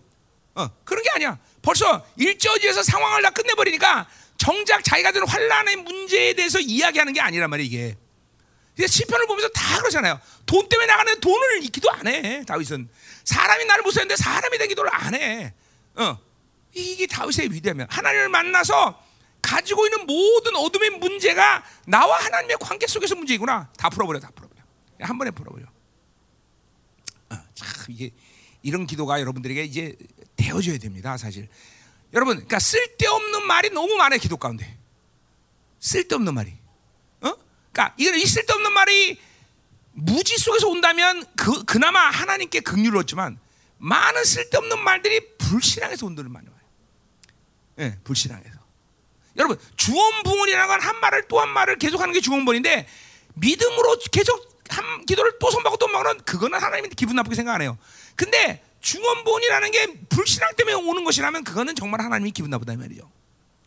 어, 그런 게 아니야. 벌써 일저지에서 상황을 다 끝내버리니까 정작 자기가 드는 환란의 문제에 대해서 이야기하는 게 아니란 말이야 이게. 이제 시편을 보면서 다 그러잖아요. 돈 때문에 나가는 돈을 기도 안 해. 다윗은 사람이 나를 못 쓰는데 사람이 된 기도를 안 해. 어, 이게 다윗의 위대함이야. 하나님을 만나서 가지고 있는 모든 어둠의 문제가 나와 하나님의 관계 속에서 문제이구나. 다 풀어버려, 다 풀어버려. 한 번에 풀어버려. 어, 참 이게 이런 기도가 여러분들에게 이제 되어져야 됩니다. 사실 여러분, 그러니까 쓸데없는 말이 너무 많아요 기도 가운데. 쓸데없는 말이. 어? 그러니까 이건 이 쓸데없는 말이 무지 속에서 온다면 그 그나마 하나님께 긍휼을 얻지만 많은 쓸데없는 말들이 불신앙에서 온다는 말이에요. 예, 네, 불신앙에서. 여러분 주원붕원이라는 건 한 말을 또 한 말을 계속하는 게 주원본인데 믿음으로 계속 한 기도를 또 손받고 또 먹는 그거는 하나님한테 기분 나쁘게 생각 안 해요. 근데 중원본이라는 게 불신앙 때문에 오는 것이라면 그거는 정말 하나님이 기분 나쁘다 말이죠.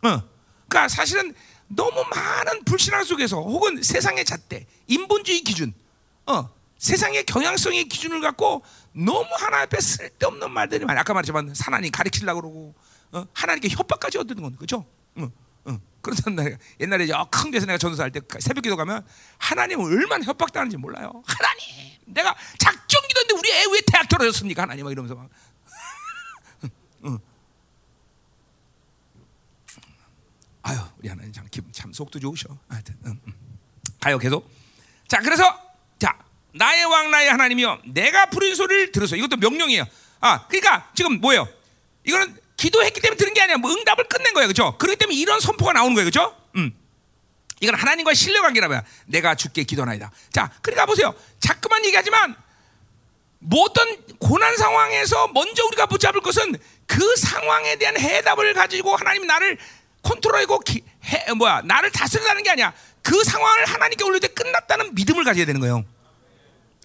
어. 그러니까 사실은 너무 많은 불신앙 속에서 혹은 세상의 잣대, 인본주의 기준, 어, 세상의 경향성의 기준을 갖고 너무 하나 앞에 쓸데없는 말들이 많아. 아까 말했지만 하나님 가르치려고 그러고 어? 하나님께 협박까지 얻는 건 그죠? 응, 응. 그렇단 말이야. 옛날에 큰 데서 내가 전도사 할 때 새벽 기도 가면 하나님은 얼마나 협박당하는지 몰라요. 하나님, 내가 작정 기도인데 우리 애 왜 대학 떨어졌습니까? 하나님 막 이러면서 막. 응. 아유, 우리 하나님 참 기분 참 속도 좋으셔. 하여튼, 응, 응. 가요 계속. 자, 그래서 자 나의 왕 나의 하나님이여, 내가 부른 소리를 들어서 이것도 명령이에요. 아, 그러니까 지금 뭐예요? 이거는 기도했기 때문에 들은 게 아니야. 뭐 응답을 끝낸 거예요. 그죠? 그렇기 때문에 이런 선포가 나오는 거예요. 그죠? 음. 이건 하나님과의 신뢰 관계라면 내가 죽게 기도나이다. 자, 그러니까 보세요. 자꾸만 얘기하지만 뭐 어떤 고난 상황에서 먼저 우리가 붙잡을 것은 그 상황에 대한 해답을 가지고 하나님 나를 컨트롤하고 기, 해, 뭐야 나를 다스리라는 게 아니야. 그 상황을 하나님께 올릴 때 끝났다는 믿음을 가져야 되는 거예요.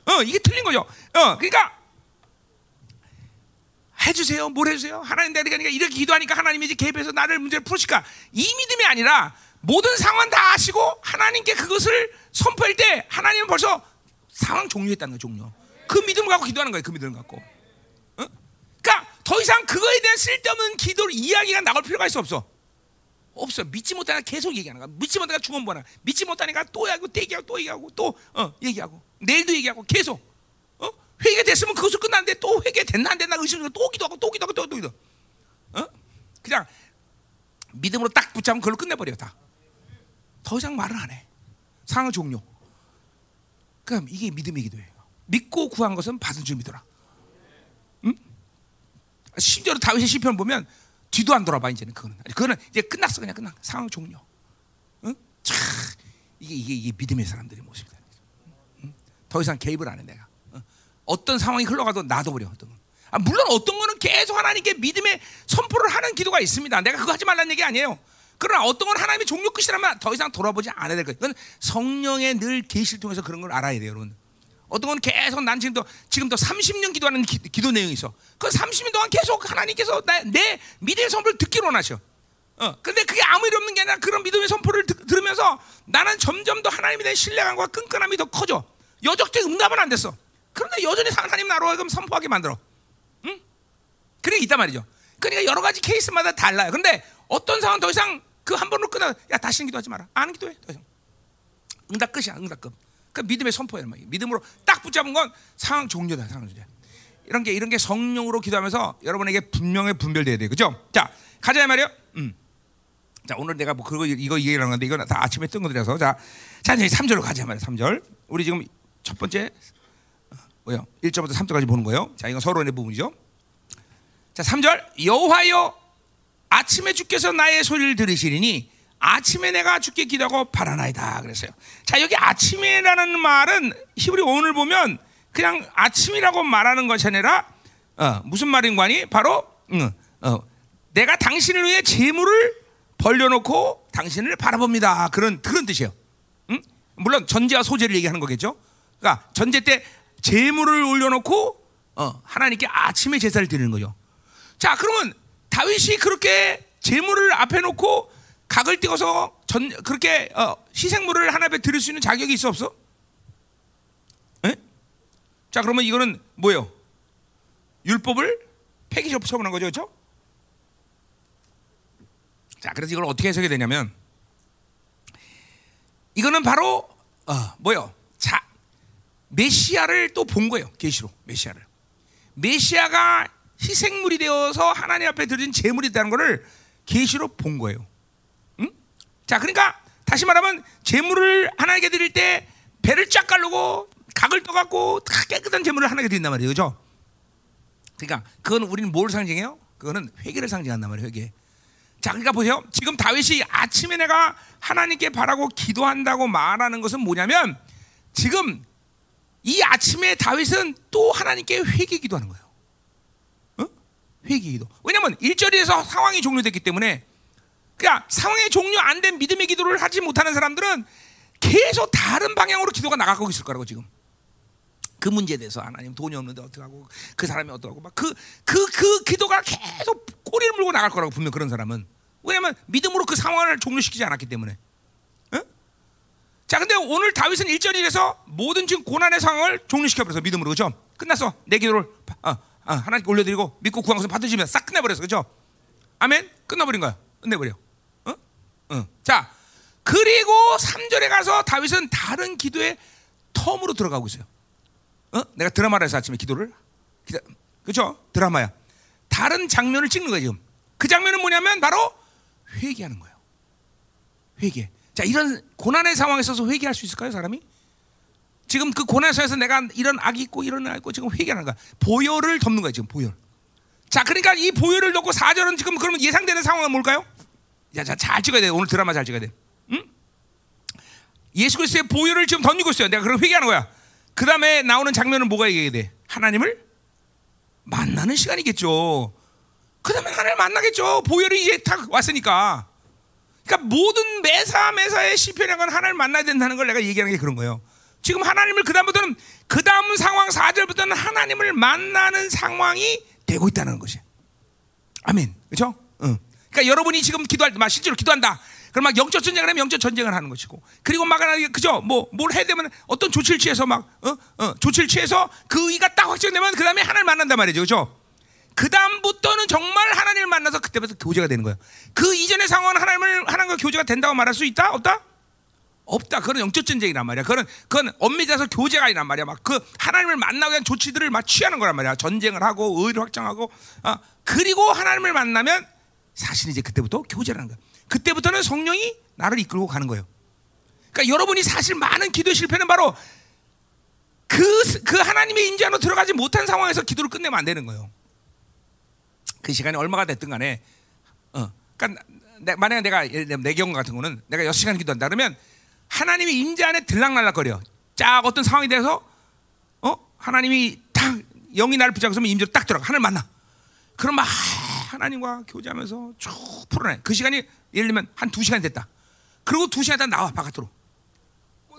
어, 이게 틀린 거죠. 어, 그러니까 해주세요. 뭘 해주세요? 하나님 내가 그러니까 이렇게 기도하니까 하나님이 이제 개입해서 나를 문제를 풀으실까? 이 믿음이 아니라 모든 상황 다 아시고 하나님께 그것을 선포할 때 하나님은 벌써 상황 종료했다는 거예요. 종료. 그 믿음을 갖고 기도하는 거예요. 그 믿음을 갖고. 어? 그러니까 더 이상 그거에 대한 쓸데없는 기도를 이야기가 나올 필요가 있어 없어. 없어. 믿지 못하니까 계속 얘기하는 거야. 믿지 못하니까 중원보나. 믿지 못하니까 또 얘기하고 또 얘기하고 또 얘기하고 또 어, 얘기하고 내일도 얘기하고 계속. 회개 됐으면 그것을 끝났는데 또 회개 됐나 안 됐나 의심을 또 기도하고 또 기도하고 또, 또 기도. 어? 그냥 믿음으로 딱 붙잡으면 그걸로 끝내버려 다. 더 이상 말을 안 해. 상황 종료. 그럼 이게 믿음의 기도예요. 믿고 구한 것은 받은 줄 믿어라. 응? 심지어 다윗의 시편 보면 뒤도 안 돌아봐 이제는 그거는 그거는 이제 끝났어 그냥 끝난 상황 종료. 응? 차, 이게 이게 이게 믿음의 사람들의 모습이다. 응? 더 이상 개입을 안 해 내가. 어떤 상황이 흘러가도 놔둬버려. 어떤 건. 아, 물론 어떤 거는 계속 하나님께 믿음의 선포를 하는 기도가 있습니다. 내가 그거 하지 말라는 얘기 아니에요. 그러나 어떤 건 하나님의 종료 끝이라면 더 이상 돌아보지 않아야 될 거예요. 그건 성령의 늘 계시를 통해서 그런 걸 알아야 돼요, 여러분. 어떤 건 계속 난 지금도 지금도 30년 기도하는 기, 도 내용이 있어. 그 30년 동안 계속 하나님께서 나, 내 믿음의 선포를 듣기로 원하셔. 어, 근데 그게 아무 일 없는 게 아니라 그런 믿음의 선포를 드, 들으면서 나는 점점 더 하나님에 대한 신뢰감과 끈끈함이 더 커져. 여적대 응답은 안 됐어. 그런데 여전히 하나님 나로 하여금 선포하게 만들어. 응? 그게 있단 말이죠. 그러니까 여러 가지 케이스마다 달라요. 근데 어떤 상황 더 이상 그 한 번으로 끝나. 야 다시는 기도하지 마라. 안 기도해. 더 이상. 응답 끝이야. 응답 끝. 그 믿음의 선포예요. 막. 믿음으로 딱 붙잡은 건 상황 종료다. 상황 종료. 이런 게 이런 게 성령으로 기도하면서 여러분에게 분명히 분별돼야 돼요. 그죠? 자, 가자 말이요. 음. 자, 오늘 내가 뭐 그거 이거 얘기하는 건데 이건 다 아침에 뜬 거들이라서 자, 자 이제 3절로 가자 말이야. 3절. 우리 지금 첫 번째 어, 뭐요? 1절부터 3절까지 보는 거예요. 자, 이건 서론의 부분이죠. 자, 3절. 여호와여 아침에 주께서 나의 소리를 들으시리니 아침에 내가 주께 기도하고 바라나이다 그랬어요. 자, 여기 아침에라는 말은 히브리 오늘 보면 그냥 아침이라고 말하는 것이 아니라 어, 무슨 말인가니? 바로 음, 어, 내가 당신을 위해 재물을 벌려놓고 당신을 바라봅니다. 그런 그런 뜻이에요. 음? 물론 전제와 소재를 얘기하는 거겠죠. 그러니까 전제 때 재물을 올려놓고 어, 하나님께 아침에 제사를 드리는 거죠. 자, 그러면 다윗이 그렇게 재물을 앞에 놓고 각을 띄워서 전 그렇게 어, 희생물을 하나 앞에 드릴 수 있는 자격이 있어 없어? 에? 자, 그러면 이거는 뭐예요? 율법을 폐기적 처분한 거죠, 그렇죠? 자, 그래서 이걸 어떻게 해석이 되냐면 이거는 바로 어, 뭐요? 자, 메시아를 또 본 거예요. 계시로 메시아를. 메시아가 희생물이 되어서 하나님 앞에 드린 제물이라는 것을 계시로 본 거예요. 응? 자, 그러니까 다시 말하면 제물을 하나님께 드릴 때 배를 쫙 깔고 각을 떠갖고 다 깨끗한 제물을 하나님께 드린단 말이에요, 그죠? 그러니까 그건 우리는 뭘 상징해요? 그거는 회개를 상징한단 말이에요, 회개. 자, 그러니까 보세요. 지금 다윗이 아침에 내가 하나님께 바라고 기도한다고 말하는 것은 뭐냐면 지금 이 아침에 다윗은 또 하나님께 회개 기도하는 거예요. 어? 회개 기도. 왜냐면 일절에서 상황이 종료됐기 때문에 그러니까 상황이 종료 안 된 믿음의 기도를 하지 못하는 사람들은 계속 다른 방향으로 기도가 나가고 있을 거라고 지금. 그 문제에 대해서 하나님 돈이 없는데 어떡하고 그 사람이 어떡하고 막 그 그 그 기도가 계속 꼬리를 물고 나갈 거라고 분명 그런 사람은 왜냐면 믿음으로 그 상황을 종료시키지 않았기 때문에 어? 자 근데 오늘 다윗은 일절이에서 모든 지금 고난의 상황을 종료시켜버려서 믿음으로 그죠 끝났어 내 기도를 어, 어, 하나님께 올려드리고 믿고 구한 것을 받으시면 싹 끝내버렸어 그죠 아멘 끝나버린 거야 끝내버려 어? 어. 자 그리고 3절에 가서 다윗은 다른 기도의 텀으로 들어가고 있어요 어? 내가 드라마를 해서 아침에 기도를 기다, 그렇죠? 드라마야. 다른 장면을 찍는 거예요 지금. 그 장면은 뭐냐면 바로 회개하는 거예요. 회개. 자 이런 고난의 상황에 있어서 회개할 수 있을까요, 사람이? 지금 그 고난 상황에서 내가 이런 악이 있고 이런 악이 있고 지금 회개하는 거야. 보혈을 덮는 거예요 지금 보혈. 자 그러니까 이 보혈을 넣고 4절은 지금 그러면 예상되는 상황은 뭘까요? 자, 자, 잘 찍어야 돼. 오늘 드라마 잘 찍어야 돼. 응? 예수 그리스도의 보혈을 지금 던지고 있어요. 내가 그럼 회개하는 거야. 그 다음에 나오는 장면은 뭐가 얘기해야 돼? 하나님을 만나는 시간이겠죠. 그 다음에 하나님을 만나겠죠. 보혈이 이제 딱 왔으니까. 그러니까 모든 매사 매사의 시편이란 건 하나님을 만나야 된다는 걸 내가 얘기하는 게 그런 거예요. 지금 하나님을 그 다음부터는 그 다음 상황 4절부터는 하나님을 만나는 상황이 되고 있다는 것이. 아멘. 그렇죠? 응. 그러니까 여러분이 지금 기도할 때, 막 실제로 기도한다. 그럼 막 영적 전쟁을 하면 영적 전쟁을 하는 것이고, 그리고 막 그죠? 뭐 뭘 해야 되면 어떤 조치를 취해서 막 어? 어, 조치를 취해서 그 의가 딱 확정되면 그 다음에 하나님을 만난단 말이죠, 그렇죠? 그 다음부터는 정말 하나님을 만나서 그때부터 교제가 되는 거예요. 그 이전의 상황은 하나님을 하나님과 교제가 된다고 말할 수 있다? 없다? 없다. 그건 영적 전쟁이란 말이야. 그건 그건 엄밀해서 교제가 아니란 말이야. 막 그 하나님을 만나기 위한 조치들을 막 취하는 거란 말이야. 전쟁을 하고 의를 확장하고, 아 그리고 하나님을 만나면 사실 이제 그때부터 교제라는 거야. 그때부터는 성령이 나를 이끌고 가는 거예요. 그러니까 여러분이 사실 많은 기도 실패는 바로 그, 그 하나님의 안으로 들어가지 못한 상황에서 기도를 끝내면 안 되는 거예요. 그 시간이 얼마가 됐든 간에, 어, 그러니까 내, 만약에 내가 내 경우 같은 거는 내가 6시간 기도한다 그러면 하나님이 인지 안에 들락날락거려. 쫙 어떤 상황이 돼서, 어? 하나님이 딱 영이 나를 붙잡고서 임재로 딱 들어가. 하늘 만나. 그럼 막 하나님과 교제하면서 쭉 풀어내. 그 시간이 예를 들면 한두 시간 됐다. 그리고 두 시간 있다 나와 바깥으로.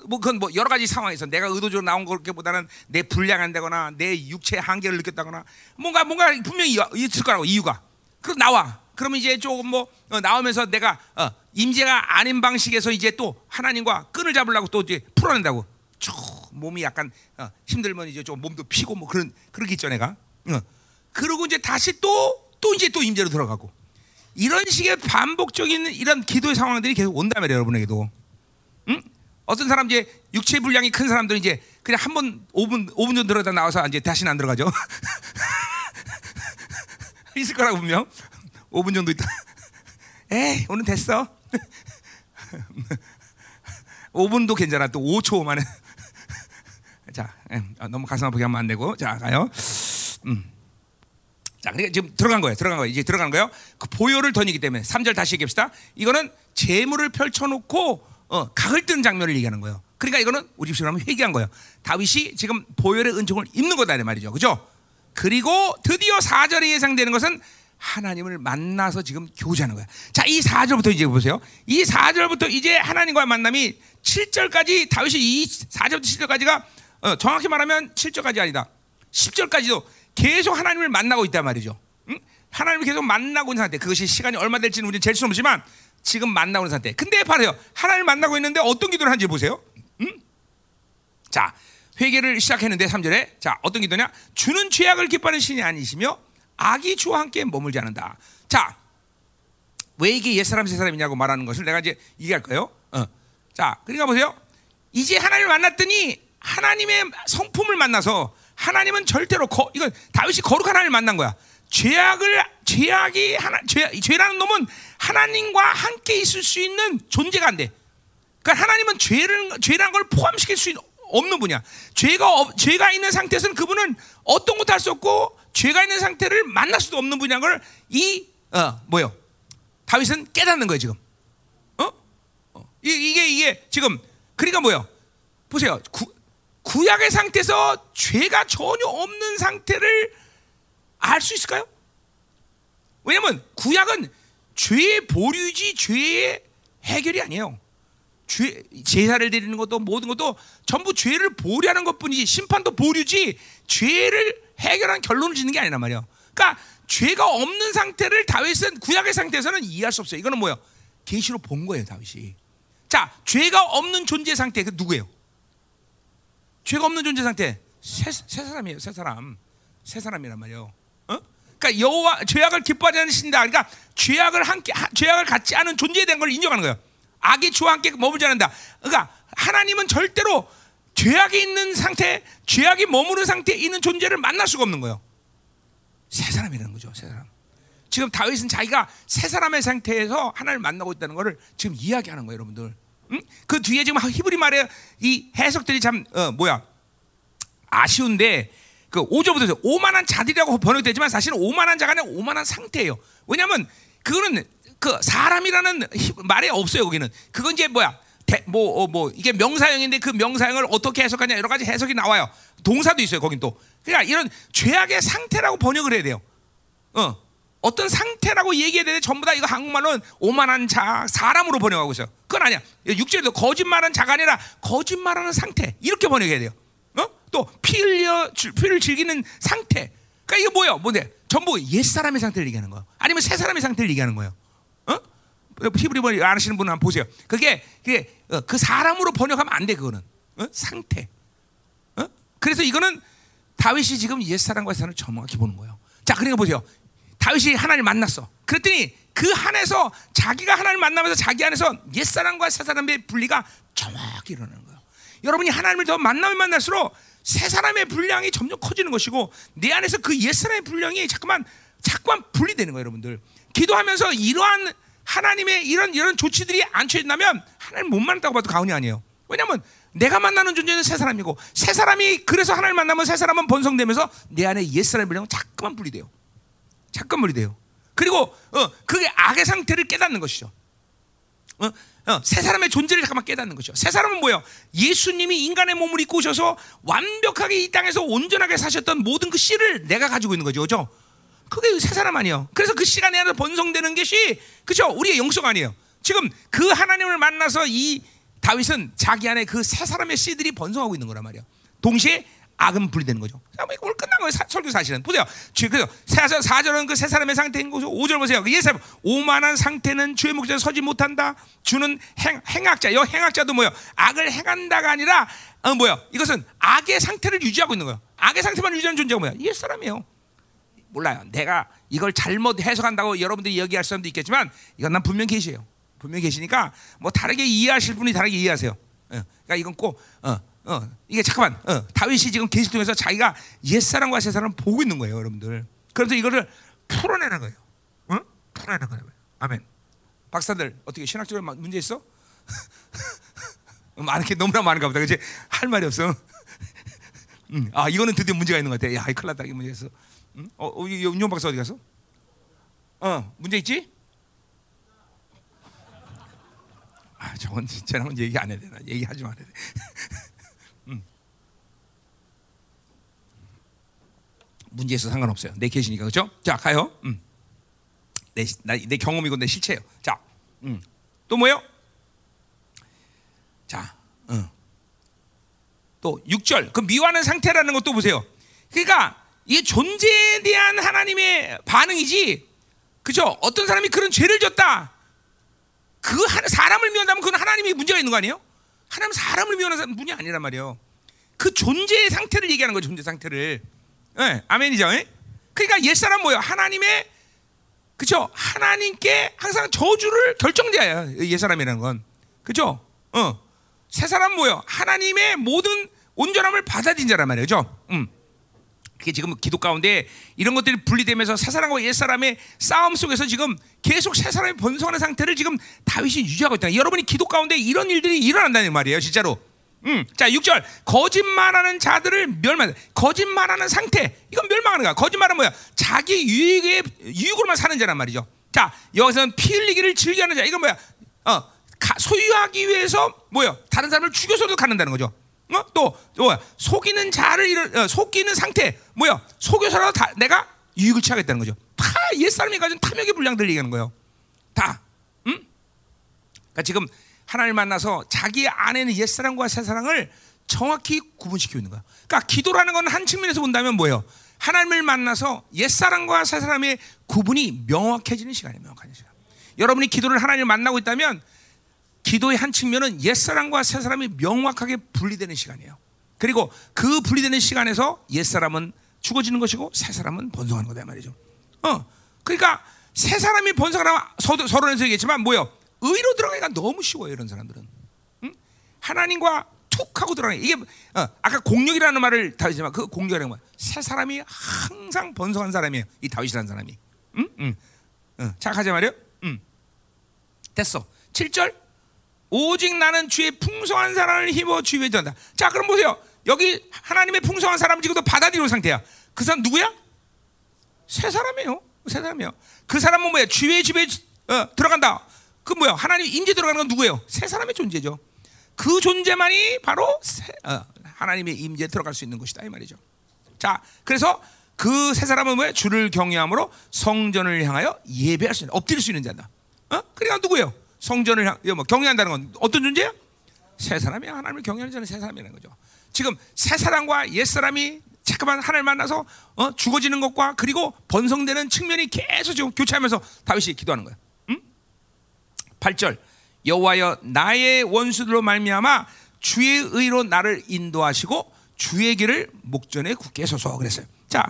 뭐 그건 뭐 여러 가지 상황에서 내가 의도적으로 나온 것보다는 내 불량한다거나 내 육체의 한계를 느꼈다거나 뭔가 뭔가 분명히 있을 거라고 이유가. 그럼 나와. 그러면 이제 조금 뭐 어, 나오면서 내가 어, 임재가 아닌 방식에서 이제 또 하나님과 끈을 잡으려고 또 이제 풀어낸다고. 쭉 몸이 약간 어, 힘들면 이제 좀 몸도 피고 뭐 그런 그렇게 있죠 내가. 어. 그리고 이제 다시 또또 이제 또 임재로 들어가고 이런 식의 반복적인 이런 기도의 상황들이 계속 온다면 여러분에게도 응? 어떤 사람 이제 육체 분량이 큰 사람들은 이제 그냥 한 번 5분 5분 정도 들어다 나와서 이제 다시는 안 들어가죠. *laughs* 있을 거라고 분명 5분 정도 있다. 에이 오늘 됐어. *laughs* 5분도 괜찮아. 또 5초 만에. *laughs* 자, 아, 너무 가슴 아프게 하면 안 되고. 자, 가요. 음. 자, 그러니까 지금 들어간 거예요. 들어간 거예요. 이제 들어간 거예요. 그 보혈을 던지기 때문에 3절 다시 얘기합시다. 이거는 재물을 펼쳐 놓고 어, 각을 뜨는 장면을 얘기하는 거예요. 그러니까 이거는 우리 집식으로 하면 회개한 거예요. 다윗이 지금 보혈의 은총을 입는 거다 이 말이죠. 그죠? 그리고 드디어 4절에 예상되는 것은 하나님을 만나서 지금 교제하는 거야. 자, 이 4절부터 이제 보세요. 이 4절부터 이제 하나님과의 만남이 7절까지 다윗이 이 4절부터 7절까지가 어, 정확히 말하면 7절까지 아니다. 10절까지도 계속 하나님을 만나고 있단 말이죠. 응? 하나님을 계속 만나고 있는 상태. 그것이 시간이 얼마 될지는 우리는 잴 수는 없지만 지금 만나고 있는 상태. 근데 봐요. 하나님을 만나고 있는데 어떤 기도를 하는지 보세요. 응? 자, 회개를 시작했는데 3절에 자, 어떤 기도냐? 주는 죄악을 기뻐하는 신이 아니시며 악이 주와 함께 머물지 않는다. 자, 왜 이게 옛사람 새사람이냐고 말하는 것을 내가 이제 얘기할 거예요. 어. 자, 그러니까 보세요. 이제 하나님을 만났더니 하나님의 성품을 만나서 하나님은 절대로 거, 이건 다윗이 거룩한 하나님을 만난 거야. 죄악을 죄악이 하나 죄, 죄라는 놈은 하나님과 함께 있을 수 있는 존재가 안 돼. 그러니까 하나님은 죄를 죄라는 걸 포함시킬 수 없는 분이야. 죄가 죄가 있는 상태에서는 그분은 어떤 것도 할 수 없고 죄가 있는 상태를 만날 수도 없는 분이라는 걸이 어, 뭐요? 다윗은 깨닫는 거예요 지금. 어? 어. 이, 이게 이게 지금 그러니까 뭐요? 보세요. 구, 구약의 상태에서 죄가 전혀 없는 상태를 알 수 있을까요? 왜냐면 구약은 죄의 보류지 죄의 해결이 아니에요. 죄, 제사를 드리는 것도 모든 것도 전부 죄를 보류하는 것뿐이지 심판도 보류지 죄를 해결한 결론을 짓는 게 아니란 말이에요. 그러니까 죄가 없는 상태를 다윗은 구약의 상태에서는 이해할 수 없어요. 이거는 뭐예요? 계시로 본 거예요, 다윗이. 자, 죄가 없는 존재 상태 그 누구예요? 죄가 없는 존재 상태 새, 새 사람이에요, 새 사람. 새 사람이란 말이에요. 어? 그러니까 여호와 죄악을 기뻐하지 않으신다. 그러니까 죄악을 함께 죄악을 갖지 않은 존재에 대한 걸 인정하는 거예요. 악이 주와 함께 머물지 않는다. 그러니까 하나님은 절대로 죄악이 있는 상태, 죄악이 머무는 상태에 있는 존재를 만날 수가 없는 거예요. 새 사람이라는 거죠, 새 사람. 지금 다윗은 자기가 새 사람의 상태에서 하나님을 만나고 있다는 것을 지금 이야기하는 거예요, 여러분들. 응? 그 뒤에 지금 히브리 말의 이 해석들이 참 어, 뭐야 아쉬운데 그 5절부터 오만한 자들이라고 번역되지만 사실은 오만한 자가 아니라 오만한 상태예요. 왜냐하면 그거는 그 사람이라는 말이 없어요 거기는. 그건 이제 뭐야 뭐뭐 어, 뭐 이게 명사형인데 그 명사형을 어떻게 해석하냐 여러 가지 해석이 나와요. 동사도 있어요 거긴 또. 그러니까 이런 죄악의 상태라고 번역을 해야 돼요. 어. 어떤 상태라고 얘기해야 되는데 전부 다 이거 한국말로는 오만한 자, 사람으로 번역하고 있어요. 그건 아니야. 육절에도 거짓말하는 자가 아니라 거짓말하는 상태. 이렇게 번역해야 돼요. 어? 또피 흘려, 피를 즐기는 상태. 그러니까 이거 뭐예요? 뭔데? 전부 옛 사람의 상태를 얘기하는 거예요. 아니면 새 사람의 상태를 얘기하는 거예요. 어? 히브리 번 아시는 분은 한번 보세요. 그게, 그게 어, 그 사람으로 번역하면 안 돼, 그거는. 어? 상태. 어? 그래서 이거는 다윗이 지금 옛 사람과 사람을 정확히 보는 거예요. 자, 그러니까 보세요. 다윗이 하나님을 만났어. 그랬더니 그 안에서 자기가 하나님을 만나면서 자기 안에서 옛 사람과 새 사람의 분리가 정확히 일어나는 거예요. 여러분이 하나님을 더 만나면 만날수록 새 사람의 분량이 점점 커지는 것이고 내 안에서 그 옛 사람의 분량이 자꾸만 자꾸만 분리되는 거예요, 여러분들. 기도하면서 이러한 하나님의 이런 이런 조치들이 안 취해진다면 하나님 못 만났다고 봐도 가언이 아니에요. 왜냐하면 내가 만나는 존재는 새 사람이고 새 사람이 그래서 하나님 만나면 새 사람은 번성되면서 내 안에 옛 사람의 분량은 자꾸만 분리돼요. 잠깐만이 돼요. 그리고 어, 그게 악의 상태를 깨닫는 것이죠. 어, 어, 새 사람의 존재를 잠깐만 깨닫는 것이죠. 새 사람은 뭐예요? 예수님이 인간의 몸을 입고 오셔서 완벽하게 이 땅에서 온전하게 사셨던 모든 그 씨를 내가 가지고 있는 거죠. 그죠? 그게 새 사람 아니에요. 그래서 그 시간에 안에 번성되는 것이 그죠? 우리의 영성 아니에요. 지금 그 하나님을 만나서 이 다윗은 자기 안에 그 새 사람의 씨들이 번성하고 있는 거란 말이에요. 동시에 악은 분리되는 거죠. 뭐 오늘 끝난 거예요. 사, 설교 사실은. 보세요. 그래서 4절, 은그 세 사람의 상태인 거죠. 5절 보세요. 그 예사람 오만한 상태는 주의 목전에 서지 못한다. 주는 행, 행악자. 여 행악자도 뭐요? 악을 행한다가 아니라 어, 뭐요? 이것은 악의 상태를 유지하고 있는 거예요. 악의 상태만 유지하는 존재가 뭐야? 옛 사람이에요. 몰라요. 내가 이걸 잘못 해석한다고 여러분들이 얘기할 사람도 있겠지만 이건 난 분명 계시에요. 분명 계시니까 뭐 다르게 이해하실 분이 다르게 이해하세요. 그러니까 이건 꼭 어, 어, 이게 잠깐만 어, 다윗이 지금 계시 통해서 자기가 옛 사람과 새 사람 보고 있는 거예요, 여러분들. 그래서 이거를 풀어내는 거예요. 응? 풀어내는 거예요. 아멘. 박사들 어떻게 신학적으로 문제 있어? *laughs* 많은 게 너무나 많은가 보다. 그지? 할 말이 없어. *laughs* 음, 아 이거는 드디어 문제가 있는 것 같아. 야, 이 큰일 났다. 이 문제 있어. 음? 어, 어, 윤용 박사 어디 갔어? 어, 문제 있지? 아, 저건 쟤랑은 얘기 안 해야 되나? 얘기하지 말아야 돼. *laughs* 문제 있어 상관없어요. 내 계시니까 그렇죠? 자, 가요. 음. 내, 나, 내 경험이고 내 실체예요. 자, 음. 또 뭐요? 자, 음. 또 6절 그 미워하는 상태라는 것도 보세요. 그러니까 이게 존재에 대한 하나님의 반응이지. 그죠? 어떤 사람이 그런 죄를 졌다. 그 사람을 미워한다면 그건 하나님이 문제가 있는 거 아니에요? 하나님 사람을 미워하는 분이 아니란 말이에요. 그 존재의 상태를 얘기하는 거죠. 존재 상태를. 네, 아멘이죠. 네? 그러니까 옛사람 뭐예요? 하나님의 그죠? 하나님께 항상 저주를 결정자야. 옛사람이라는 건. 그죠? 어. 새 사람 뭐예요? 하나님의 모든 온전함을 받아들인 자란 말이죠. 음. 그게 지금 기도 가운데 이런 것들이 분리되면서 새 사람과 옛 사람의 싸움 속에서 지금 계속 새 사람이 번성하는 상태를 지금 다윗이 유지하고 있다. 여러분이 기도 가운데 이런 일들이 일어난다는 말이에요, 진짜로. 음, 자 6절 거짓말하는 자들을 멸망. 거짓말하는 상태 이건 멸망하는 거야. 거짓말은 뭐야? 자기 유익에 유익으로만 사는 자란 말이죠. 자 여기서는 피 흘리기를 즐겨하는 자 이건 뭐야? 어 소유하기 위해서 뭐야? 다른 사람을 죽여서도 갖는다는 거죠. 어? 또 뭐야? 속이는 자를 이런 어, 속이는 상태 뭐야? 속여서라도 다 내가 유익을 취하겠다는 거죠. 다 옛사람이 가진 탐욕의 분량들 얘기하는 거예요. 다. 음? 그러니까 지금 하나님을 만나서 자기 안에는 옛사람과 새사랑을 정확히 구분시키고 있는 거야. 그러니까 기도라는 건 한 측면에서 본다면 뭐예요? 하나님을 만나서 옛사람과 새사람의 구분이 명확해지는 시간이에요. 명확한 시간. 여러분이 기도를 하나님을 만나고 있다면 기도의 한 측면은 옛사람과 새사람이 명확하게 분리되는 시간이에요. 그리고 그 분리되는 시간에서 옛사람은 죽어지는 것이고 새사람은 번성하는 거다 말이죠. 어. 그러니까 새사람이 번성하면 서론에서 얘기했지만 뭐요? 의로 들어가기가 너무 쉬워요, 이런 사람들은. 응? 하나님과 툭 하고 들어가는 이게 어, 아까 공력이라는 말을 다했지만 그 공력이라는 말. 새 사람이 항상 번성한 사람이에요. 이 다윗이라는 사람이. 응? 응. 응. 착하지 말이요? 응. 됐어. 7절 오직 나는 주의 풍성한 사랑을 힘어 주의 전다. 자, 그럼 보세요. 여기 하나님의 풍성한 사람 지금도 받아들이는 상태야. 그 사람 누구야? 새 사람이에요. 새 사람이에요. 그 사람은 뭐야? 주의 집에 어, 들어간다. 그 뭐야? 하나님 임재 들어가는 건 누구예요? 새 사람의 존재죠. 그 존재만이 바로 새, 어, 하나님의 임재 들어갈 수 있는 것이다 이 말이죠. 자, 그래서 그새 사람은 뭐야? 주를 경외함으로 성전을 향하여 예배할 수 있는, 엎드릴 수 있는 자다. 어? 그러니까 누구예요? 성전을 향, 뭐 경외한다는 건 어떤 존재야? 새 사람이 하나님을 경외하는 자는 새 사람이라는 거죠. 지금 새 사람과 옛 사람이 잠깐만 하나님 만나서 어, 죽어지는 것과 그리고 번성되는 측면이 계속 지금 교차하면서 다윗이 기도하는 거야. 응? 8절 여호와여 나의 원수들로 말미암아 주의 의로 나를 인도하시고 주의 길을 목전에 굳게 서서 그랬어요. 자,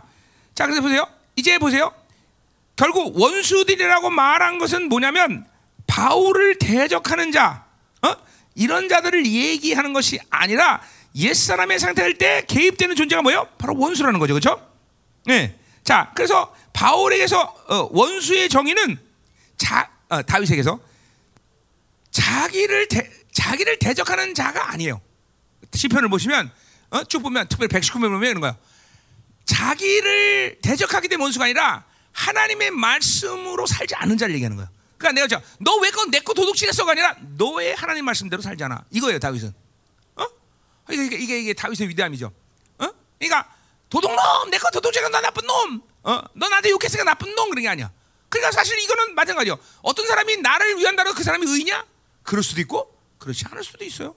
자 그래서 보세요. 이제 보세요. 결국 원수들이라고 말한 것은 뭐냐면 바울을 대적하는 자, 어? 이런 자들을 얘기하는 것이 아니라 옛 사람의 상태일 때 개입되는 존재가 뭐예요? 바로 원수라는 거죠, 그렇죠? 네. 자, 그래서 바울에게서 어, 원수의 정의는 자, 어, 다윗에게서 자기를 대, 자기를 대적하는 자가 아니에요. 시편을 보시면 어? 쭉 보면 특별히 119편 보면 이런 거야. 자기를 대적하게 된 원수가 아니라 하나님의 말씀으로 살지 않는 자를 얘기하는 거야. 그러니까 내가 저 너왜 내거 도둑질했어가 아니라 너의 하나님 말씀대로 살잖아. 이거예요 다윗은. 어? 이게 이게, 이게, 이게 다윗의 위대함이죠. 어? 그러니까 도둑놈 내 거 도둑질한 너 나쁜 놈. 어? 너 나한테 욕했으니까 나쁜 놈 그런 게 아니야. 그러니까 사실 이거는 마찬가지요. 어떤 사람이 나를 위한다고 그 사람이 의냐? 그럴 수도 있고 그렇지 않을 수도 있어요.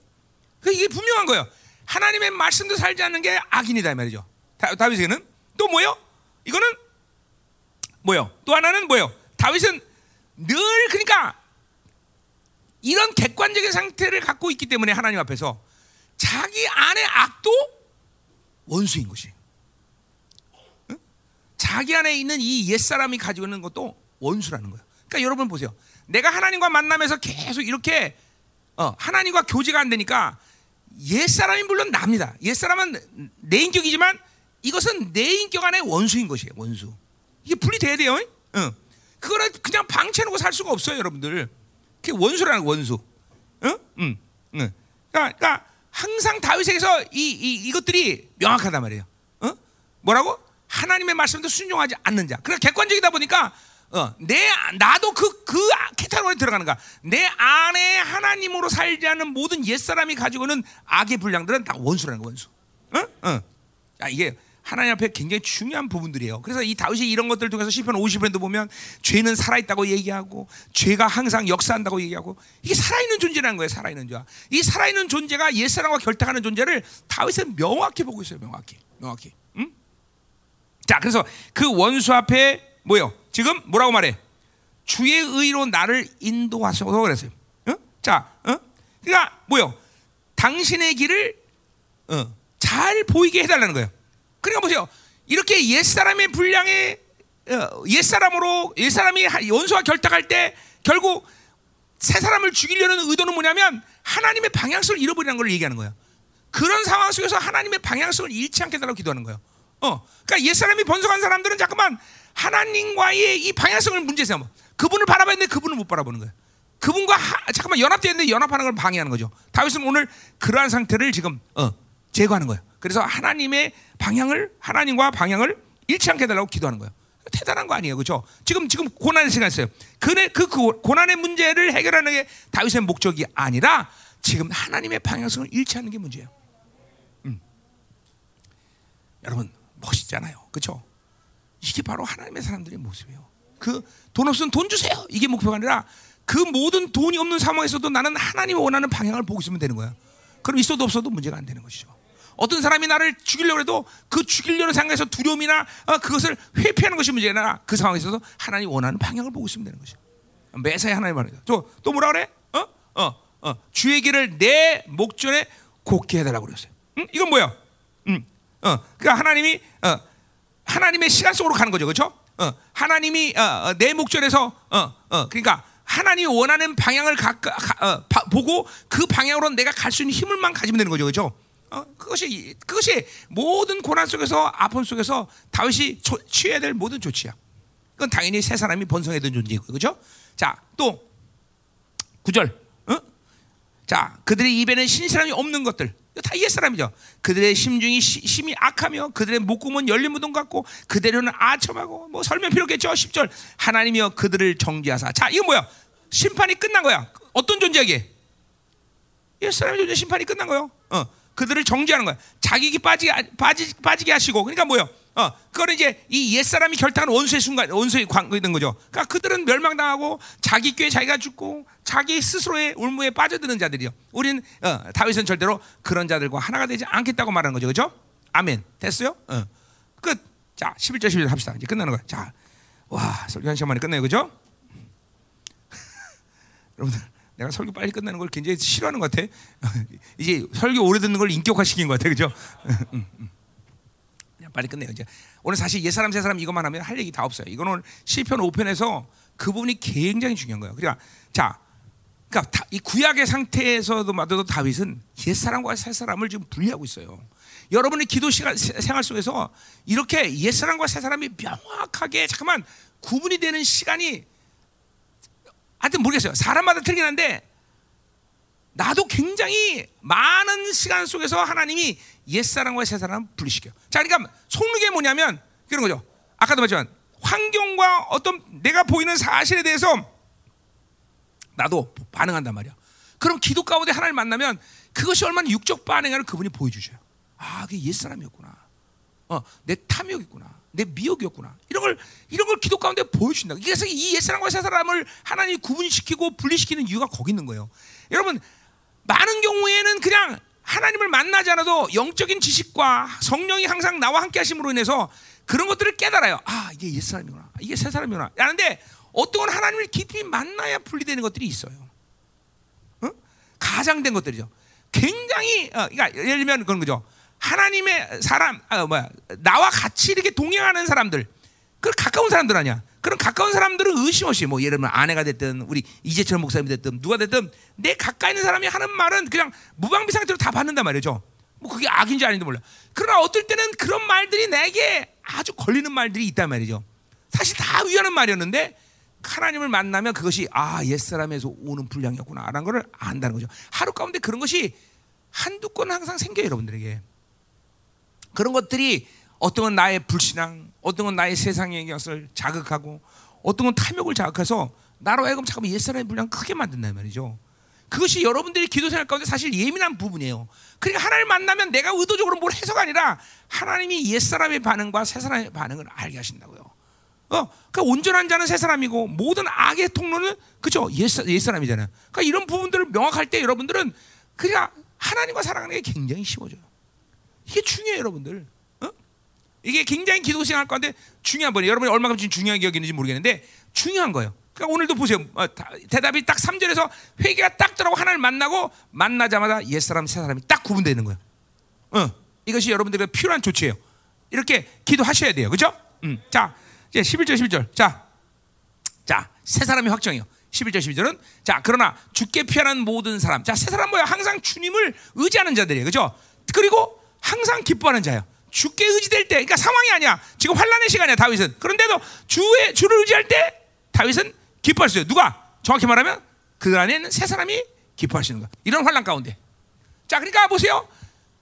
그 이게 분명한 거예요. 하나님의 말씀도 살지 않는 게 악인이다 이 말이죠. 다, 다윗에게는 또 뭐요? 이거는 뭐요? 또 하나는 뭐요? 다윗은 늘 그러니까 이런 객관적인 상태를 갖고 있기 때문에 하나님 앞에서 자기 안의 악도 원수인 것이. 응? 자기 안에 있는 이 옛사람이 가지고 있는 것도 원수라는 거예요. 그러니까 여러분 보세요. 내가 하나님과 만나면서 계속 이렇게 어, 하나님과 교제가 안 되니까 옛 사람이 물론 납니다. 옛 사람은 내 인격이지만 이것은 내 인격 안에 원수인 것이에요. 원수. 이게 분리돼야 돼요. 어. 그거는 그냥 방치해놓고 살 수가 없어요, 여러분들. 그게 원수라는 거, 원수. 어? 음. 음. 그러니까, 그러니까 항상 다윗에게서 이, 이 이것들이 명확하단 말이에요. 어? 뭐라고? 하나님의 말씀도 순종하지 않는 자. 그러니까 객관적이다 보니까 어, 내 나도 그그 캐타고리에 들어가는 거야. 내 안에 하나님으로 살지 않는 모든 옛 사람이 가지고는 악의 분량들은 다 원수라는 거 원수. 어? 어. 자, 이게 하나님 앞에 굉장히 중요한 부분들이에요. 그래서 이 다윗이 이런 것들 통해서 시편 50편도 보면 죄는 살아있다고 얘기하고 죄가 항상 역사한다고 얘기하고 이게 살아있는 존재라는 거예요. 살아있는 존재. 이 살아있는 존재가 옛사람과 결탁하는 존재를 다윗은 명확히 보고 있어요. 명확히. 명확히. 응? 자, 그래서 그 원수 앞에 뭐요? 지금 뭐라고 말해? 주의 의로 나를 인도하소서 그랬어요. 어? 자, 어? 그러니까 뭐요? 당신의 길을 어, 잘 보이게 해달라는 거예요. 그러니까 보세요. 이렇게 옛 사람의 분량에 어, 옛 사람으로 옛 사람이 원수와 결탁할 때 결국 새 사람을 죽이려는 의도는 뭐냐면 하나님의 방향성을 잃어버리는 걸 얘기하는 거예요. 그런 상황 속에서 하나님의 방향성을 잃지 않게 달라고 기도하는 거예요. 어, 그러니까 옛 사람이 번성한 사람들은 잠깐만 하나님과의 이 방향성을 문제 삼아. 그분을 바라봤는데 그분을 못 바라보는 거예요. 그분과 하, 잠깐만 연합되는데 연합하는 걸 방해하는 거죠. 다윗은 오늘 그러한 상태를 지금 어, 제거하는 거예요. 그래서 하나님의 방향을 하나님과 방향을 잃지 않게 해달라고 기도하는 거예요. 대단한 거 아니에요, 그렇죠? 지금 지금 고난의 시간 있어요. 그네 그, 그 고난의 문제를 해결하는 게 다윗의 목적이 아니라 지금 하나님의 방향성을 잃지 않는 게 문제예요. 음. 여러분 멋있잖아요, 그렇죠? 이게 바로 하나님의 사람들의 모습이에요. 그 돈 없으면 돈 주세요. 이게 목표가 아니라 그 모든 돈이 없는 상황에서도 나는 하나님이 원하는 방향을 보고 있으면 되는 거야. 그럼 있어도 없어도 문제가 안 되는 것이죠. 어떤 사람이 나를 죽이려고 해도 그 죽이려는 상황에서 두려움이나 어, 그것을 회피하는 것이 문제가 아니라 그 상황에서도 하나님 원하는 방향을 보고 있으면 되는 것이죠. 매사에 하나님 말이죠. 또, 또 뭐라 그래? 어? 어, 어. 주의 길을 내 목전에 곱게 해달라고 그랬어요. 응? 이건 뭐야? 응. 어. 그러니까 하나님이 어, 하나님의 시간 속으로 가는 거죠, 그렇죠? 어, 하나님이 어, 어, 내 목전에서 어, 어, 그러니까 하나님이 원하는 방향을 가, 가, 어, 바, 보고 그 방향으로 내가 갈 수 있는 힘을만 가지면 되는 거죠, 그렇죠? 어, 그것이 그것이 모든 고난 속에서 아픔 속에서 다윗이 조, 취해야 될 모든 조치야. 그건 당연히 세 사람이 번성했던 존재이고, 그렇죠? 자, 또 구절, 어? 자, 그들의 입에는 신사람이 없는 것들. 다 옛사람이죠. 그들의 심중이 시, 심히 악하며 그들의 목구멍은 열린 무덤 같고 그대로는 아첨하고 뭐 설명 필요 없겠죠. 10절 하나님이여 그들을 정지하사. 자, 이거 뭐야? 심판이 끝난 거야. 어떤 존재에게? 옛사람의 존재 심판이 끝난 거요. 어. 그들을 정지하는 거야. 자기기 빠지게 빠지, 빠지게 하시고. 그러니까 뭐요? 어, 그거는 이제 이 옛사람이 결탁한 원수의 순간, 원수의 관계가 있는 거죠. 그러니까 그들은 멸망당하고 자기 꾀에 자기가 죽고 자기 스스로의 울무에 빠져드는 자들이요. 우리는 어, 다윗은 절대로 그런 자들과 하나가 되지 않겠다고 말하는 거죠. 그죠? 아멘. 됐어요? 어. 끝. 자, 11절 11절 합시다. 이제 끝나는 거야. 자, 와, 설교 한 시간 만에 끝내요. 그죠? *laughs* 여러분들, 내가 설교 빨리 끝나는 걸 굉장히 싫어하는 것 같아. *laughs* 이제 설교 오래 듣는 걸 인격화시킨 것 같아. 그죠? *laughs* 그냥 빨리 끝내요. 이제 오늘 사실 옛 사람 새 사람 이것만 하면 할 얘기 다 없어요. 이거는 시편 5편에서 그 부분이 굉장히 중요한 거예요. 그러니까 자, 그러니까 이 구약의 상태에서도 마도 다윗은 옛 사람과 새 사람을 지금 분리하고 있어요. 여러분의 기도 시간 생활 속에서 이렇게 옛 사람과 새 사람이 명확하게 잠깐만 구분이 되는 시간이 하여튼 모르겠어요. 사람마다 틀리긴 한데 나도 굉장히 많은 시간 속에서 하나님이 옛사람과 새사람 분리시켜요. 자, 그러니까 속는 뭐냐면 그런 거죠. 아까도 말했지만 환경과 어떤 내가 보이는 사실에 대해서 나도 반응한단 말이야. 그럼 기도 가운데 하나님을 만나면 그것이 얼마나 육적 반응을 그분이 보여주셔요. 아, 그게 옛사람이었구나. 어, 내 탐욕이구나. 내 미혹이었구나. 이런 걸 이런 걸 기도 가운데 보여준다. 그래서 이 옛사람과 새사람을 하나님이 구분시키고 분리시키는 이유가 거기 있는 거예요. 여러분 많은 경우에는 그냥 하나님을 만나지 않아도 영적인 지식과 성령이 항상 나와 함께 하심으로 인해서 그런 것들을 깨달아요. 아, 이게 옛 사람이구나. 이게 새 사람이구나. 라는데 어떤 건 하나님을 깊이 만나야 분리되는 것들이 있어요. 어? 가장된 것들이죠. 굉장히 어, 그러니까 예를 들면 그런 거죠. 하나님의 사람 아, 뭐야 나와 같이 이렇게 동행하는 사람들 그 가까운 사람들 아니야. 그 그런 가까운 사람들은 의심 없이 뭐 예를 들면 아내가 됐든 우리 이재철 목사님이 됐든 누가 됐든 내 가까이 있는 사람이 하는 말은 그냥 무방비 상태로 다 받는단 말이죠. 뭐 그게 악인지 아닌지 몰라. 그러나 어떨 때는 그런 말들이 내게 아주 걸리는 말들이 있단 말이죠. 사실 다 위하는 말이었는데 하나님을 만나면 그것이 아 옛사람에서 오는 분량이었구나라는 것을 안다는 거죠. 하루 가운데 그런 것이 한두 건 항상 생겨요 여러분들에게. 그런 것들이 어떤 건 나의 불신앙, 어떤 건 나의 세상의 것을 자극하고 어떤 건 탐욕을 자극해서 나로 하여금 잠깐 옛사람의 분량 크게 만든단 말이죠. 그것이 여러분들이 기도 생활 가운데 사실 예민한 부분이에요. 그러니까 하나님 만나면 내가 의도적으로 뭘 해서가 아니라 하나님이 옛사람의 반응과 새사람의 반응을 알게 하신다고요. 어, 그러니까 온전한 자는 새 사람이고 모든 악의 통로는 그죠 옛, 옛 사람이잖아요. 그러니까 이런 부분들을 명확할 때 여러분들은 그냥 하나님과 살아가는 게 굉장히 쉬워져요. 이게 중요해요, 여러분들. 어? 이게 굉장히 기도 생활 가운데 중요한 거예요. 여러분이 얼마큼 지금 중요하게 여기는지 모르겠는데 중요한 거예요. 그러니까 오늘도 보세요. 어, 다, 대답이 딱 3절에서 회개가 딱 들어가고 하나님을 만나고 만나자마자 옛사람, 새사람이 딱 구분되는 거예요. 어, 이것이 여러분들의 필요한 조치예요. 이렇게 기도하셔야 돼요. 그죠? 음. 자, 이제 11절, 11절. 자, 자, 새 사람이 확정이요. 11절, 12절은 자, 그러나 죽게 피하는 모든 사람. 자, 새 사람 뭐야? 항상 주님을 의지하는 자들이에요. 그죠? 그리고 항상 기뻐하는 자예요. 죽게 의지될 때, 그러니까 상황이 아니야. 지금 환란의 시간이야, 다윗은. 그런데도 주의 주를 의지할 때 다윗은 있어요. 누가? 정확히 말하면 그 안에는 새 사람이 기뻐하시는 거야. 이런 환란 가운데. 자, 그러니까 보세요.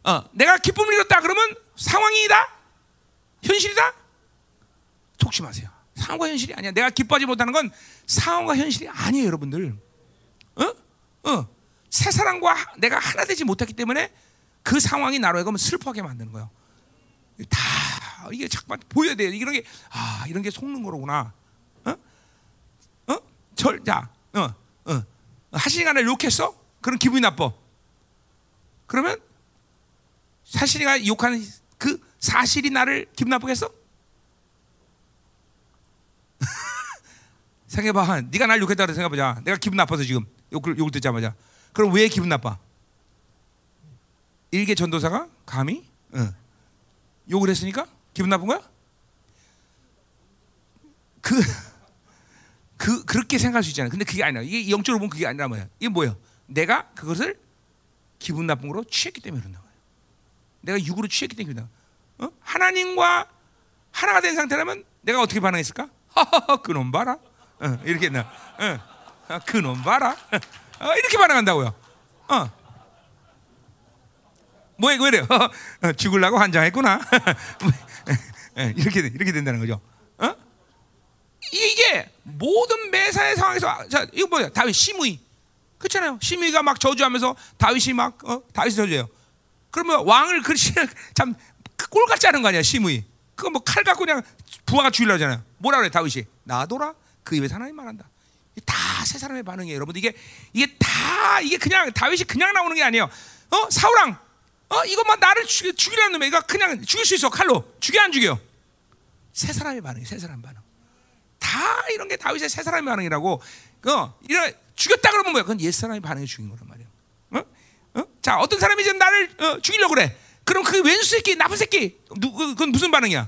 어, 내가 기쁨을 잃었다 그러면 상황이다? 현실이다? 속지 마세요. 상황과 현실이 아니야. 내가 기뻐하지 못하는 건 상황과 현실이 아니에요, 여러분들. 어? 어. 새 사람과 내가 하나 되지 못했기 때문에 그 상황이 나로 하여금 슬퍼하게 만드는 거예요. 다 이게 잠깐 보여야 돼요. 이런 게 아, 이런 게 속는 거로구나. 어? 어? 절, 자, 어, 어. 하신이가 날 욕했어? 그럼 기분이 나빠. 그러면 사실이가 욕하는 그 사실이 나를 기분 나쁘게 했어? *laughs* 생각해봐. 네가 날 욕했다 그래 생각해보자. 내가 기분 나빠서 지금 욕을, 욕을 듣자마자. 그럼 왜 기분 나빠? 일개 전도사가 감히 어. 욕을 했으니까 기분 나쁜 거야? 그, 그 그렇게 생각할 수 있잖아요. 근데 그게 아니라 이게 영적으로 보면 그게 아니라 뭐야? 이게 뭐야? 내가 그것을 기분 나쁜 거로 취했기 때문에 그런다. 내가 육으로 취했기 때문에. 어? 하나님과 하나가 된 상태라면 내가 어떻게 반응했을까? 그놈 봐라. 어, 이렇게 나. 어, 아, 그놈 봐라. 어, 이렇게 반응한다고요. 어. 뭐야 왜 이래요? 어, 죽을라고 환장했구나. *laughs* 예, 이렇게 이렇게 된다는 거죠. 어? 이게 모든 매사의 상황에서 자 이거 뭐야? 다윗 시므이 그렇잖아요. 시므이가 막 저주하면서 다윗이 막 어? 다윗이 저주해요. 그러면 왕을 그렇지 *laughs* 참 꼴같지 않은 거 아니야 시므이. 그거 뭐 칼 갖고 그냥 부하가 죽이려고 하잖아요. 뭐라 그래 다윗이? 놔둬라. 그 입에 하나님 말한다. 다 세 사람의 반응이에요, 여러분. 이게 이게 다 이게 그냥 다윗이 그냥 나오는 게 아니에요. 어 사울왕, 어 이것만 나를 죽, 죽이려는 놈이 이거 그냥 죽일 수 있어 칼로 죽여 안 죽여? 세 사람의 반응이 세 사람 반응. 다 이런 게 다윗의 세 사람의 반응이라고. 어 이런 죽였다 그러면 뭐야? 그건 옛 사람의 반응이 죽인 거란 말이야. 어? 어? 자 어떤 사람이 이제 나를 어, 죽이려고 그래. 그럼 그 왼수 새끼 나쁜 새끼 누, 그건 무슨 반응이야?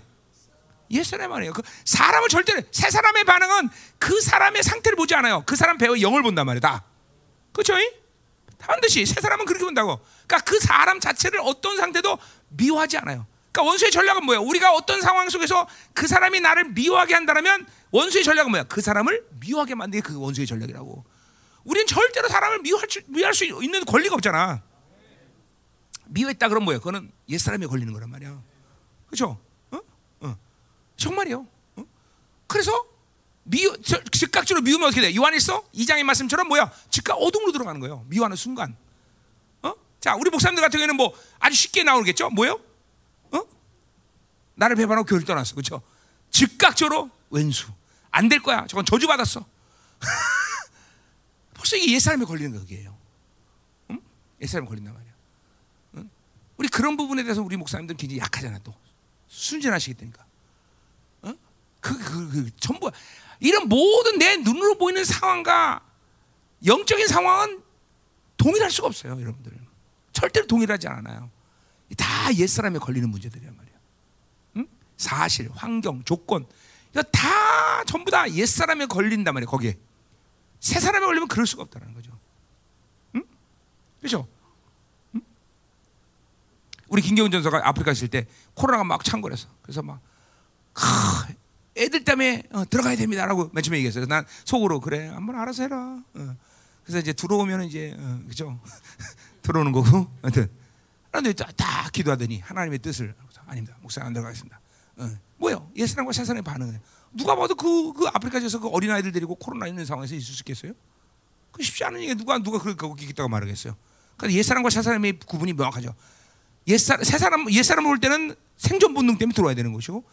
옛 사람 아니에요. 그 사람을 절대로 새 사람의 반응은 그 사람의 상태를 보지 않아요. 그 사람 배의 영을 본단 말이야. 다. 그렇죠? 반드시 새 사람은 그렇게 본다고. 그러니까 그 사람 자체를 어떤 상태도 미워하지 않아요. 그러니까 원수의 전략은 뭐야? 우리가 어떤 상황 속에서 그 사람이 나를 미워하게 한다면 원수의 전략은 뭐야? 그 사람을 미워하게 만드는 게 그 원수의 전략이라고. 우리는 절대로 사람을 미워할, 수, 미워할 수 있는 권리가 없잖아. 미워했다 그럼 뭐야? 그거는 옛 사람이 걸리는 거란 말이야. 그렇죠? 정말이요. 어? 그래서 미워, 즉각적으로 미우면 어떻게 돼? 요한일서 2장의 말씀처럼 뭐야? 즉각 어둠으로 들어가는 거예요. 미워하는 순간. 어? 자, 우리 목사님들 같은 경우에는 뭐 아주 쉽게 나오겠죠? 뭐요? 어? 나를 배반하고 교회를 떠났어. 그렇죠? 즉각적으로 왼수. 안 될 거야. 저건 저주받았어. *laughs* 벌써 이게 옛사람에 걸리는 거예요. 응? 옛사람에 걸린단 말이야. 응? 우리 그런 부분에 대해서 우리 목사님들은 굉장히 약하잖아 또. 순진하시기 때니까. 그, 그, 그 전부 이런 모든 내 눈으로 보이는 상황과 영적인 상황은 동일할 수가 없어요, 여러분들. 절대로 동일하지 않아요. 다 옛사람에 걸리는 문제들이란 말이야. 응? 사실, 환경, 조건. 이거 다 전부 다 옛사람에 걸린단 말이에요. 거기에 새 사람에 걸리면 그럴 수가 없다는 거죠. 응? 응? 우리 김경훈 전사가 아프리카 있을 때 코로나가 막 창궐했어. 그래서 막 하, 애들 때문에 어, 들어가야 됩니다라고 맨 처음에 얘기했어요. 난 속으로 그래 한번 알아서 해라. 어. 그래서 이제 들어오면 이제 어, 그죠 *laughs* 들어오는 거고. *laughs* 하여튼 그런데 다, 다 기도하더니 하나님의 뜻을 아닙니다. 목사님 안 들어가겠습니다. 어. 뭐요? 옛사람과 새사람의 반응은 누가 봐도 그, 그 아프리카에서 그 어린 아이들 데리고 코로나 있는 상황에서 있을 수 있겠어요? 그 쉽지 않은 얘기 누가 누가 그렇게 거기 있다고 말하겠어요? 그러니까 옛 사람과 새 사람의 구분이 명확하죠. 옛사 새 사람 옛 사람을 볼 때는 생존 본능 때문에 들어와야 되는 것이고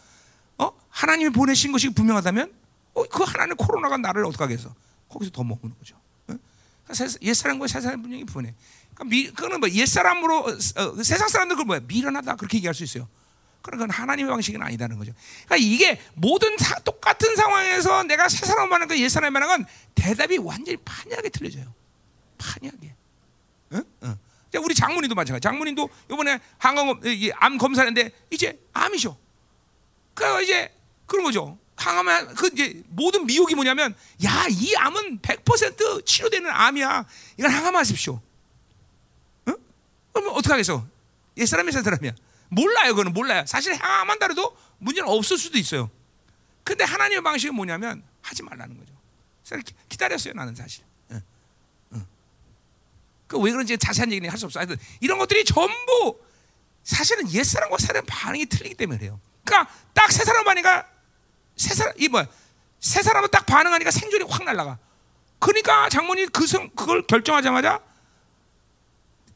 어? 하나님이 보내신 것이 분명하다면 어, 그 하나님 코로나가 나를 어떻게 하겠어? 거기서 더 머무는 거죠. 어? 그러니까 옛 사람과 새 사람 분명히 분해. 그러니까 미, 그거는 뭐 옛사람으로 어, 어, 세상 사람들 그걸 뭐야? 미련하다 그렇게 얘기할 수 있어요. 건 하나님의 방식은 아니다는 거죠. 그러니까 이게 모든 사, 똑같은 상황에서 내가 새 사람 말하는 거, 옛 사람 말하는 건 대답이 완전히 판이하게 틀려져요. 판이하게. 응? 응. 우리 장모님도 마찬가지. 장모님도 이번에 항암 암 검사했는데 이제 암이죠. 그러니까 이제 그런 거죠. 항암은 그 이제 모든 미혹이 뭐냐면 야 이 암은 100% 치료되는 암이야. 이건 항암하십시오. 응? 그러면 어떻게 하겠어? 옛 사람이 새 사람이야. 몰라요, 그거는 몰라요. 사실 항암한다 해도 문제는 없을 수도 있어요. 근데 하나님의 방식은 뭐냐면 하지 말라는 거죠. 기다렸어요, 나는 사실. 응. 응. 그왜 그런지 자세한 얘기는 할 수 없어. 하여튼 이런 것들이 전부 사실은 옛 사람과 사람 반응이 틀리기 때문에 그래요. 그러니까 딱 새 사람 반니까 새 사람 이 뭐야? 새 사람은 딱 반응하니까 생존이 확 날라가. 그러니까 장모님 그 성, 그걸 결정하자마자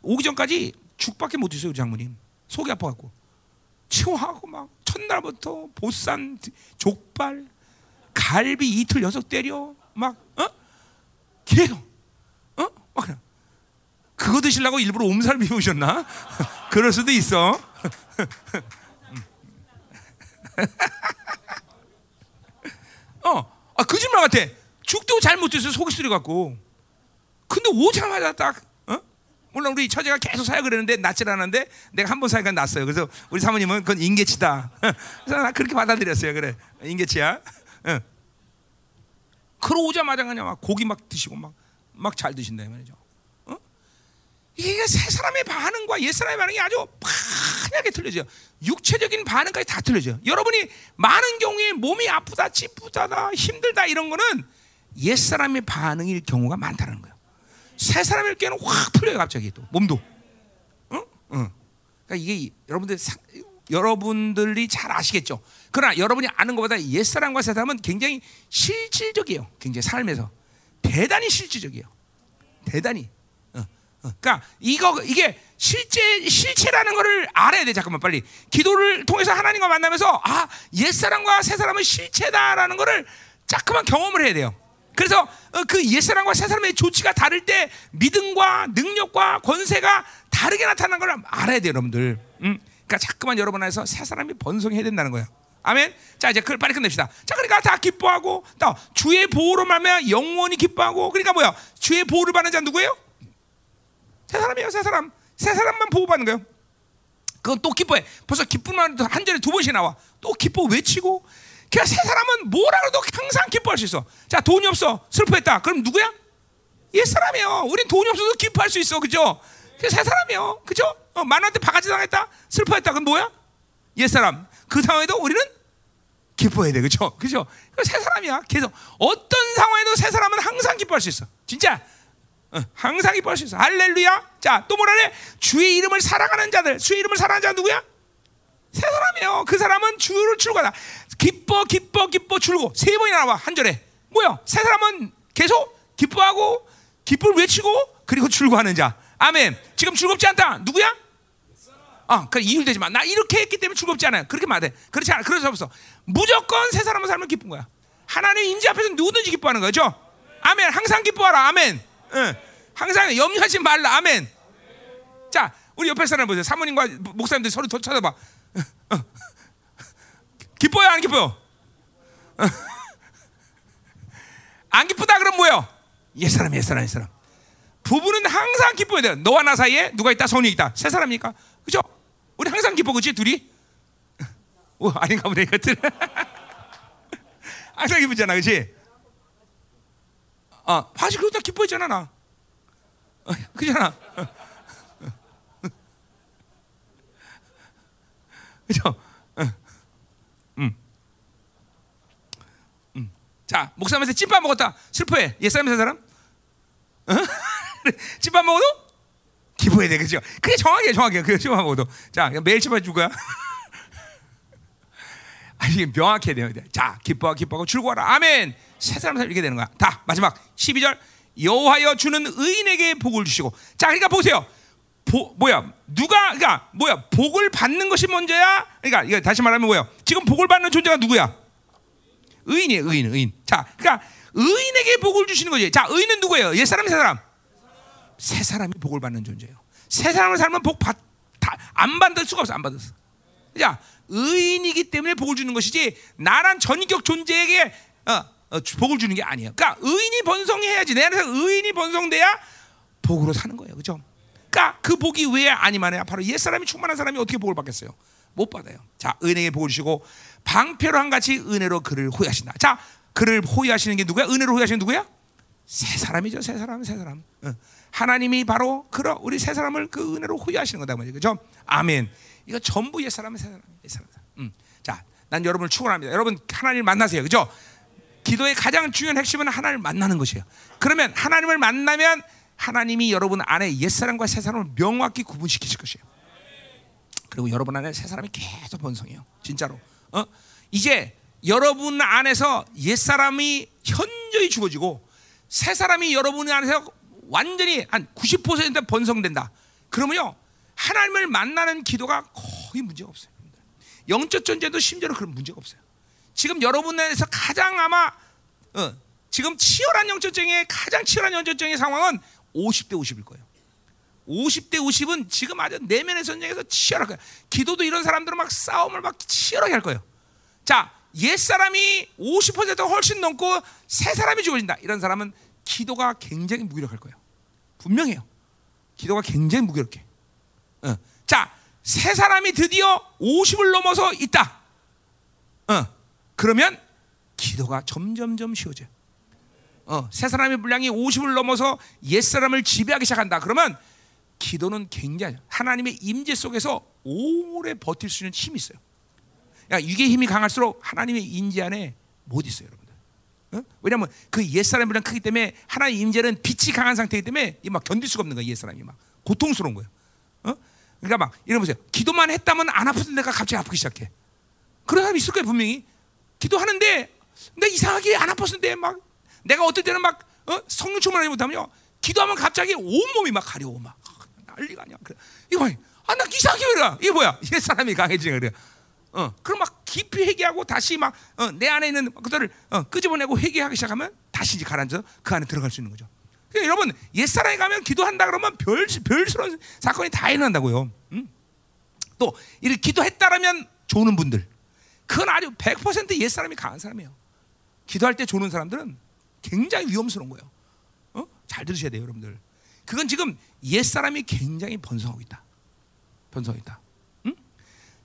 오기 전까지 죽밖에 못 드세요, 장모님. 속이 아파갖고 치호하고 막 첫날부터 보쌈, 족발, 갈비 이틀 연속 때려 막 어? 계속 어? 막 그냥 그거 드시려고 일부러 옴살 비우셨나? *laughs* 그럴 수도 있어. *laughs* 어, 아 거짓말 같아. 죽도 잘 못 드서 속이 쓰려 갖고. 근데 오자마자 딱 물론 우리 처제가 계속 사역을 했는데 낫질 않았는데 내가 한 번 사역한 낫어요. 그래서 우리 사모님은 그건 인계치다. *laughs* 그래서 나 그렇게 받아들였어요. 그래 인계치야. 응. 그러 오자마자 그냥 막 고기 막 드시고 막 막 잘 드신다 이 말이죠. 어? 이게 새 사람의 반응과 옛 사람의 반응이 아주 판하게 틀려져요. 육체적인 반응까지 다 틀려져요. 여러분이 많은 경우에 몸이 아프다, 찌푸다다, 힘들다 이런 거는 옛 사람의 반응일 경우가 많다는 거예요. 새 사람일 때는 확 풀려요 갑자기 또 몸도. 응? 응. 그러니까 이게 여러분들 사, 여러분들이 잘 아시겠죠. 그러나 여러분이 아는 것보다 옛 사람과 새 사람은 굉장히 실질적이에요. 굉장히 삶에서 대단히 실질적이에요. 대단히. 그러니까 이거 이게 실제 실체라는 것을 알아야 돼. 잠깐만 빨리 기도를 통해서 하나님과 만나면서 아옛 사람과 새 사람은 실체다라는 것을 자꾸만 경험을 해야 돼요. 그래서 어, 그 옛사람과 새사람의 조치가 다를 때 믿음과 능력과 권세가 다르게 나타나는 걸 알아야 돼요, 여러분들. 음? 그러니까 자꾸만 여러분 안에서 새사람이 번성해야 된다는 거예요. 아멘. 자 이제 그걸 빨리 끝냅시다. 자 그러니까 다 기뻐하고 또 주의 보호로 말면 영원히 기뻐하고 그러니까 뭐야? 주의 보호를 받는 자 누구예요? 새 사람이에요, 새 사람. 새 사람만 보호받는 거예요. 그건 또 기뻐해. 벌써 기쁨만 한 절에 두 번씩 나와. 또 기뻐 외치고 그러니까 새 사람은 뭐라 그래도 항상 기뻐할 수 있어. 자, 돈이 없어. 슬퍼했다. 그럼 누구야? 옛 사람이에요. 우린 돈이 없어도 기뻐할 수 있어. 그죠? 새 사람이요. 그죠? 어, 만원한테 바가지 당했다. 슬퍼했다. 그럼 뭐야? 옛 사람. 그 상황에도 우리는 기뻐해야 돼. 그죠? 그죠? 새 사람이야. 계속. 어떤 상황에도 새 사람은 항상 기뻐할 수 있어. 진짜. 어, 항상 기뻐할 수 있어. 할렐루야. 자, 또 뭐라 그래? 주의 이름을 사랑하는 자들. 주의 이름을 사랑하는 자 누구야? 새 사람이에요. 그 사람은 주를 출구하다. 기뻐, 기뻐, 기뻐, 줄고 세 번이나 나와 한 절에. 뭐야? 새 사람은 계속 기뻐하고 기쁨을 외치고 그리고 출구하는 자. 아멘. 지금 즐겁지 않다. 누구야? 아, 그 이율 되지 마. 나 이렇게 했기 때문에 즐겁지 않아요. 그렇게 말해. 그렇지 않아. 그럴 수 없어. 무조건 새 사람은 살면 기쁜 거야. 하나님 인지 앞에서 누구든지 기뻐하는 거죠. 아멘. 항상 기뻐하라. 아멘. 응. 항상 염려하지 말라. 아멘. 자, 우리 옆에 사람 보세요. 사모님과 목사님들 서로 더 찾아봐. 기뻐요, 안 기뻐요? *laughs* 안 기쁘다 그럼 뭐예요? 옛 사람, 옛 사람, 옛 사람. 부부는 항상 기뻐야 돼요. 너와 나 사이에 누가 있다, 손이 있다. 새 사람입니까? 그죠? 우리 항상 기뻐, 그치? 둘이? *laughs* 오, 아닌가 보네, 이것들. *laughs* 항상 기쁘잖아, 그렇지? 어, 사실 다 기뻐했잖아 나. 어, 그잖아. 그죠? 어. 음. 음. 자, 목사님한테 찐밥 먹었다. 슬퍼해. 옛사람의 사람? 어? *laughs* 찐밥 먹어도 기뻐해야 돼, 그죠? 그게 정확해, 정확해. 그 찐밥 먹어도. 자, 매일 찐밥 줄 거야. *laughs* 아니 명확해야 돼요. 자, 기뻐 기뻐하고 즐거워라. 아멘. 세 사람 살게 되는 거야. 다 마지막 12절 여호와여 주는 의인에게 복을 주시고. 자, 그러니까 보세요. 보, 뭐야? 누가 그러니까 뭐야? 복을 받는 것이 먼저야? 그러니까 이거 다시 말하면 뭐야? 지금 복을 받는 존재가 누구야? 의인이에요, 의인, 의인. 자, 그러니까 의인에게 복을 주시는 거지. 자, 의인은 누구예요? 옛 사람, 새 사람. 새 사람이 복을 받는 존재예요. 새 사람을 살면 복 받, 다, 안 받을 수가 없어, 안 받았어. 자, 의인이기 때문에 복을 주는 것이지 나란 전격 존재에게 어, 어, 복을 주는 게 아니에요. 그러니까 의인이 번성해야지. 내 안에서 의인이 번성돼야 복으로 사는 거예요, 그죠? 그러니까 그 복이 왜 아니만해야 바로 옛 사람이 충만한 사람이 어떻게 복을 받겠어요? 못 받아요. 자, 은혜에 복을 주시고 방패로 한 같이 은혜로 그를 호위하신다. 자, 그를 호위하시는 게 누구야? 은혜로 호위하시는 누구야? 새 사람이죠, 새 사람, 새 사람. 어. 하나님이 바로 그러 우리 새 사람을 그 은혜로 호위하시는 거다 말이죠, 그죠? 아멘. 이거 전부 옛 사람의 새 사람, 옛 사람. 음. 자, 난 여러분을 축원합니다. 여러분 하나님 만나세요, 그죠? 기도의 가장 중요한 핵심은 하나님을 만나는 것이에요. 그러면 하나님을 만나면 하나님이 여러분 안에 옛 사람과 새 사람을 명확히 구분시키실 것이에요. 그리고 여러분 안에 새 사람이 계속 번성해요. 진짜로. 어? 이제 여러분 안에서 옛 사람이 현저히 죽어지고 새 사람이 여러분 안에서 완전히 한 90% 번성된다. 그러면요 하나님을 만나는 기도가 거의 문제가 없어요. 영적 존재도 심지어는 그런 문제가 없어요. 지금 여러분 안에서 가장 아마 어, 지금 치열한 영적증의 가장 치열한 영적증의 상황은 50대 50일 거예요. 50대 50은 지금 아주 내면의 전쟁에서 치열할 거예요. 기도도 이런 사람들은 막 싸움을 막 치열하게 할 거예요. 자, 옛 사람이 50%가 훨씬 넘고 새 사람이 죽어진다. 이런 사람은 기도가 굉장히 무기력할 거예요. 분명해요. 기도가 굉장히 무기력해. 어. 자, 새 사람이 드디어 50을 넘어서 있다. 어. 그러면 기도가 점점점 쉬워져요. 어, 새 사람의 분량이 50을 넘어서 옛 사람을 지배하기 시작한다. 그러면 기도는 굉장히 하나님의 임재 속에서 오래 버틸 수 있는 힘이 있어요. 야, 이게 힘이 강할수록 하나님의 임재 안에 못 있어요, 여러분들. 어? 왜냐하면 그 옛 사람의 분량 크기 때문에 하나님의 임재는 빛이 강한 상태이기 때문에 막 견딜 수가 없는 거예요, 옛 사람이 막 고통스러운 거예요. 어? 그러니까 막 이런 보세요. 기도만 했다면 안 아픈 데가 갑자기 아프기 시작해. 그런 사람이 있을 거예요, 분명히. 기도하는데 나 이상하게 안 아팠는데 막 내가 어떨 때는 막 어? 성령 충만하지 못하면요 기도하면 갑자기 온 몸이 막 가려워 막 난리가 아니야. 그래. 이거 아나 그래 이게 뭐야? 이게 사람이 강해지는 그래. 어 그럼 막 깊이 회개하고 다시 막내 어, 안에 있는 것들을 어, 끄집어내고 회개하기 시작하면 다시 이제 가라앉아 그 안에 들어갈 수 있는 거죠. 그러니까 여러분 옛사람이 가면 기도한다 그러면 별 별스러운 사건이 다 일어난다고요. 음? 또 이렇게 기도했다라면 조는 분들. 그건 아주 100% 옛사람이 강한 사람이에요. 기도할 때 조는 사람들은 굉장히 위험스러운 거예요. 어? 잘 들으셔야 돼요, 여러분들. 그건 지금 옛 사람이 굉장히 번성하고 있다. 번성하고 있다. 응?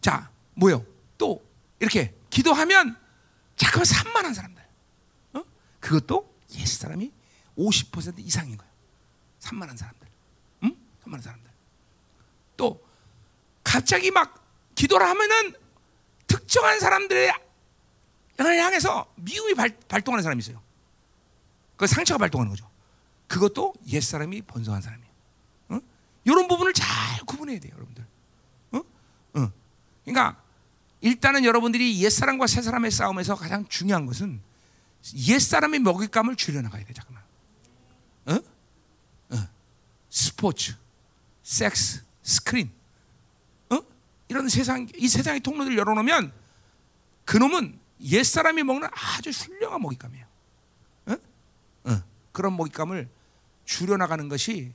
자, 뭐요? 또 이렇게 기도하면 잠깐만 산만한 사람들. 어? 그것도 옛 사람이 50% 이상인 거예요. 산만한 사람들. 응? 산만한 사람들. 또 갑자기 막 기도를 하면은 특정한 사람들의 향해서 미움이 발, 발동하는 사람이 있어요. 그 상처가 발동하는 거죠. 그것도 옛 사람이 번성한 사람이에요. 어? 이런 부분을 잘 구분해야 돼요, 여러분들. 어? 어. 그러니까 일단은 여러분들이 옛 사람과 새 사람의 싸움에서 가장 중요한 것은 옛 사람의 먹잇감을 줄여나가야 돼, 잠깐만. 어? 어. 스포츠, 섹스, 스크린, 어? 이런 세상 이 세상의 통로를 열어놓으면 그놈은 옛 사람이 먹는 아주 훌륭한 먹잇감이에요. 그런 먹잇감을 줄여나가는 것이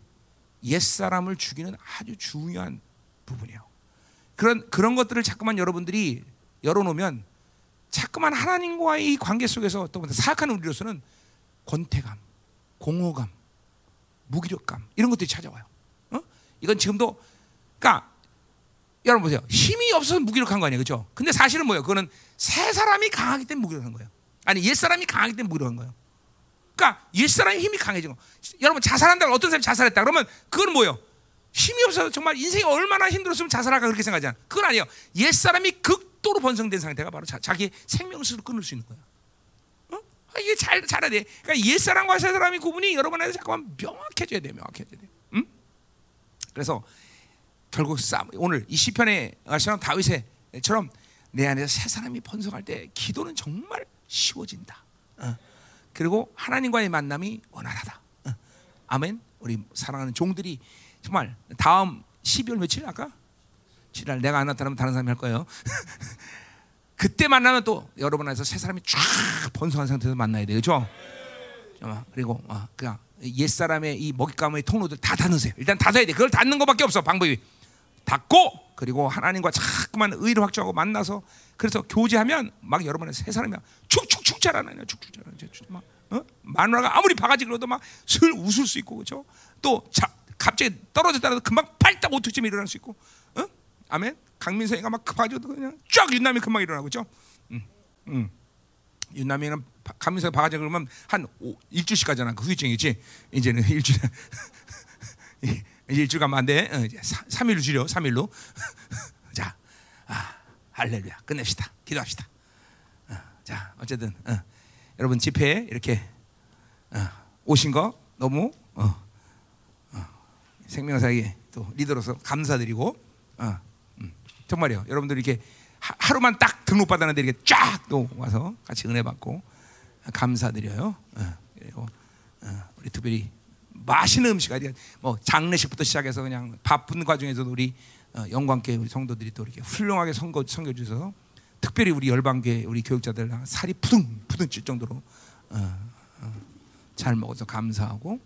옛 사람을 죽이는 아주 중요한 부분이에요. 그런 그런 것들을 자꾸만 여러분들이 열어놓으면 자꾸만 하나님과의 관계 속에서 또 사악한 우리로서는 권태감, 공허감, 무기력감 이런 것들이 찾아와요. 어? 이건 지금도 그러니까 여러분 보세요. 힘이 없어서 무기력한 거 아니에요, 그렇죠? 근데 사실은 뭐예요? 그거는 새 사람이 강하기 때문에 무기력한 거예요. 아니 옛 사람이 강하기 때문에 무력한 거예요. 그러니까 옛 사람의 힘이 강해진 거. 여러분 자살한다고 어떤 사람이 자살했다 그러면 그건 뭐예요? 힘이 없어서 정말 인생이 얼마나 힘들었으면 자살할까 그렇게 생각하지 않아. 그건 아니에요. 옛 사람이 극도로 번성된 상태가 바로 자, 기 스스로 끊을 수 있는 거야. 어? 아, 이게 잘 잘해야 돼. 그러니까 옛 사람과 새 사람의 구분이 여러분한테 잠깐만 명확해져야 돼, 명확해져야 돼. 응? 그래서 결국 싸움 오늘 이 시편에 말처럼 다윗의처럼 내 안에서 새 사람이 번성할 때 기도는 정말 쉬워진다. 어. 그리고 하나님과의 만남이 원활하다. 어. 아멘. 우리 사랑하는 종들이 정말 다음 12월 며칠 아까 7월 내가 안 나타나면 다른 사람이 할 거예요. *laughs* 그때 만나면 또 여러분 안에서 새 사람이 쫙 번성한 상태에서 만나야 돼요, 그렇죠? 그리고 어, 그냥 옛 사람의 이 먹잇감의 통로들 다 닫으세요. 일단 닫아야 돼. 그걸 닫는 것밖에 없어 방법이. 닫고 그리고 하나님과 자꾸만 의를 확정하고 만나서 그래서 교제하면 막 여러분의 새 사람이 축축 축 자라나요. 축축 자라나요. 막 어? 마누라가 아무리 바가지 그러도 막슬 웃을 수 있고 그렇죠. 또 자, 갑자기 떨어졌다라도 금방 팔딱 오투쯤 일어날 수 있고, 어? 아멘. 강민성이가 막 바가지도 그냥 쫙 윤남이 금방 일어나고 그죠? 음, 음. 윤남이는 강민성이 바가지 그러면 한 오, 일주일씩 가잖아. 그 후유증이지. 이제는 일주일. *laughs* 이제 일주일 가면 안 돼. 어, 이제 3일로 줄여. 3일로. *laughs* 자, 아, 할렐루야. 끝냅시다. 기도합시다. 어, 자, 어쨌든 어, 여러분 집회에 이렇게 어, 오신 거 너무 어, 생명사에게 또 리더로서 감사드리고 어, 음, 정말요. 여러분들 이렇게 하, 루만 딱 등록 받았는데 이렇게 쫙 또 와서 같이 은혜 받고 감사드려요. 어, 그리고 어, 우리 특별히 맛있는 음식 아니 뭐 장례식부터 시작해서 그냥 바쁜 과정에서도 우리 어, 영광께 우리 성도들이 또 이렇게 훌륭하게 선거 선교 주셔서 특별히 우리 열방계 우리 교육자들 살이 푸둥 푸둥 찔 정도로 어, 어, 잘 먹어서 감사하고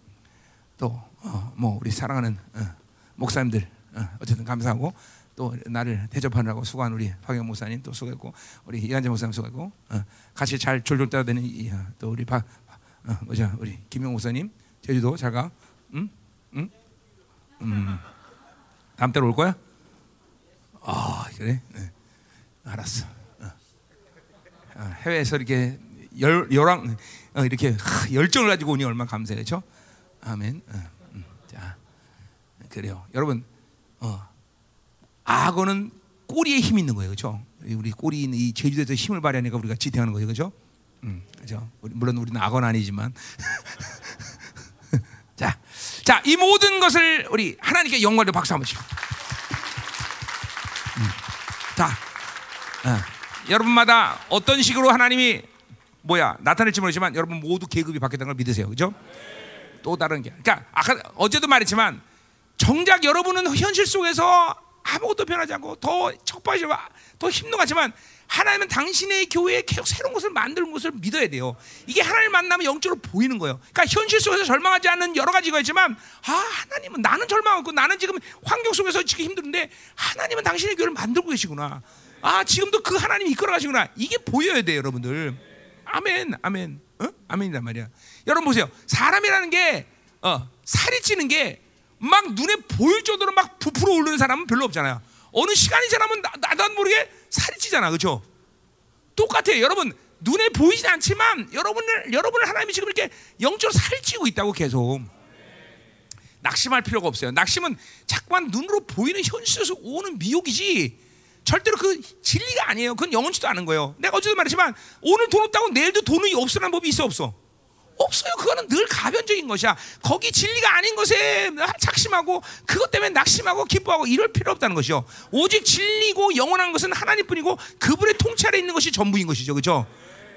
또뭐 어, 우리 사랑하는 어, 목사님들 어, 어쨌든 감사하고 또 나를 대접하느라고 수고한 우리 박영 목사님 또 수고했고 우리 이한재 목사님 수고했고 같이 잘 졸졸 따라다니는 또 우리 박 뭐죠 우리 김영 목사님 제주도 잘 가. 응? 응? 음. 다음 달에 올 거야? 아 그래? 네. 알았어. 어. 해외에서 이렇게 열 열왕 어, 이렇게 열정을 가지고 오니 얼마나 감사해죠. 아멘. 어, 음, 자, 그래요. 여러분, 어, 악어는 꼬리에 힘 있는 거예요, 그렇죠? 우리 꼬리 이 제주도에서 힘을 발휘하니까 우리가 지탱하는 거죠, 그렇죠? 음, 그렇죠. 물론 우리는 악어는 아니지만, *laughs* 자, 자, 이 모든 것을 우리 하나님께 영광을 박수 한번 칩니다. 음, 자, 어, 여러분마다 어떤 식으로 하나님이 뭐야 나타낼지 모르지만 여러분 모두 계급이 바뀌었다는 걸 믿으세요, 그렇죠? 또 다른 게. 그러니까 아까 어제도 말했지만 정작 여러분은 현실 속에서 아무것도 변하지 않고 더 척박이지만 더 힘든 것 같지만 하나님은 당신의 교회에 계속 새로운 것을 만들 것을 믿어야 돼요. 이게 하나님 만나면 영적으로 보이는 거예요. 그러니까 현실 속에서 절망하지 않는 여러 가지가 있지만 아 하나님은 나는 절망하고 나는 지금 환경 속에서 지금 힘든데 하나님은 당신의 교회를 만들고 계시구나. 아 지금도 그 하나님이 이끌어 가시구나. 이게 보여야 돼요, 여러분들. 아멘, 아멘, 어? 아멘이란 말이야. 여러분 보세요. 사람이라는 게 어, 살이 찌는 게 막 눈에 보일 정도로 막 부풀어 오르는 사람은 별로 없잖아요. 어느 시간이 지나면 나, 나도 모르게 살이 찌잖아, 그렇죠? 똑같아요, 여러분. 눈에 보이지 않지만 여러분을 여러분을 하나님이 지금 이렇게 영적으로 살찌고 있다고 계속. 낙심할 필요가 없어요. 낙심은 자꾸만 눈으로 보이는 현실에서 오는 미혹이지. 절대로 그 진리가 아니에요. 그건 영원치도 않은 거예요. 내가 어제도 말했지만 오늘 돈 없다고 내일도 돈이 없으라는 법이 있어 없어? 없어요. 그거는 늘 가변적인 것이야. 거기 진리가 아닌 것에 착심하고 그것 때문에 낙심하고 기뻐하고 이럴 필요 없다는 것이요. 오직 진리고 영원한 것은 하나님뿐이고 그분의 통치 아래 있는 것이 전부인 것이죠. 그렇죠?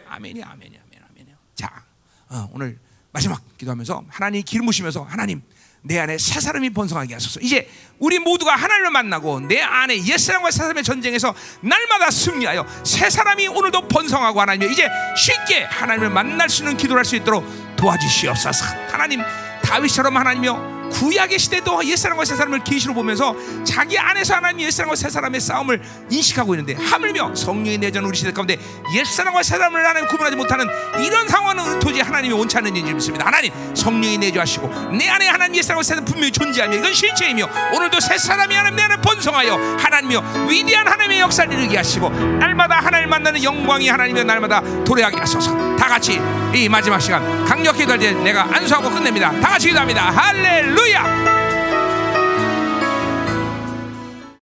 아멘이 아멘이 아멘 아멘이. 자, 어, 오늘 마지막 기도하면서 하나님 기름 부시면서 하나님 내 안에 새 사람이 번성하게 하소서. 이제 우리 모두가 하나님을 만나고 내 안에 옛 사람과 새 사람의 전쟁에서 날마다 승리하여 새 사람이 오늘도 번성하고 하나님 이제 쉽게 하나님을 만날 수 있는 기도를 할 수 있도록 도와주시옵소서. 하나님 다윗처럼 하나님이여 구약의 시대도 옛사람과 새사람을 계시로 보면서 자기 안에서 하나님 옛사람과 새사람의 싸움을 인식하고 있는데 하물며 성령의 내전 우리 시대 가운데 옛사람과 새사람을 하나님 구분하지 못하는 이런 상황은 도저히 하나님이 원치 않는 일이 있습니다. 하나님 성령이 내주하시고 내 안에 하나님 옛사람과 새사람 분명히 존재하며 이건 실체이며 오늘도 새사람이 하나님 내 안에 번성하여 하나님이여 위대한 하나님의 역사를 이루게 하시고 날마다 하나님 만나는 영광이 하나님의 날마다 도래하게 하소서. 다 같이 이 마지막 시간 강력히 기도할 때 내가 안수하고 끝냅니다. 다 같이 기도합니다. 할렐루야 可亚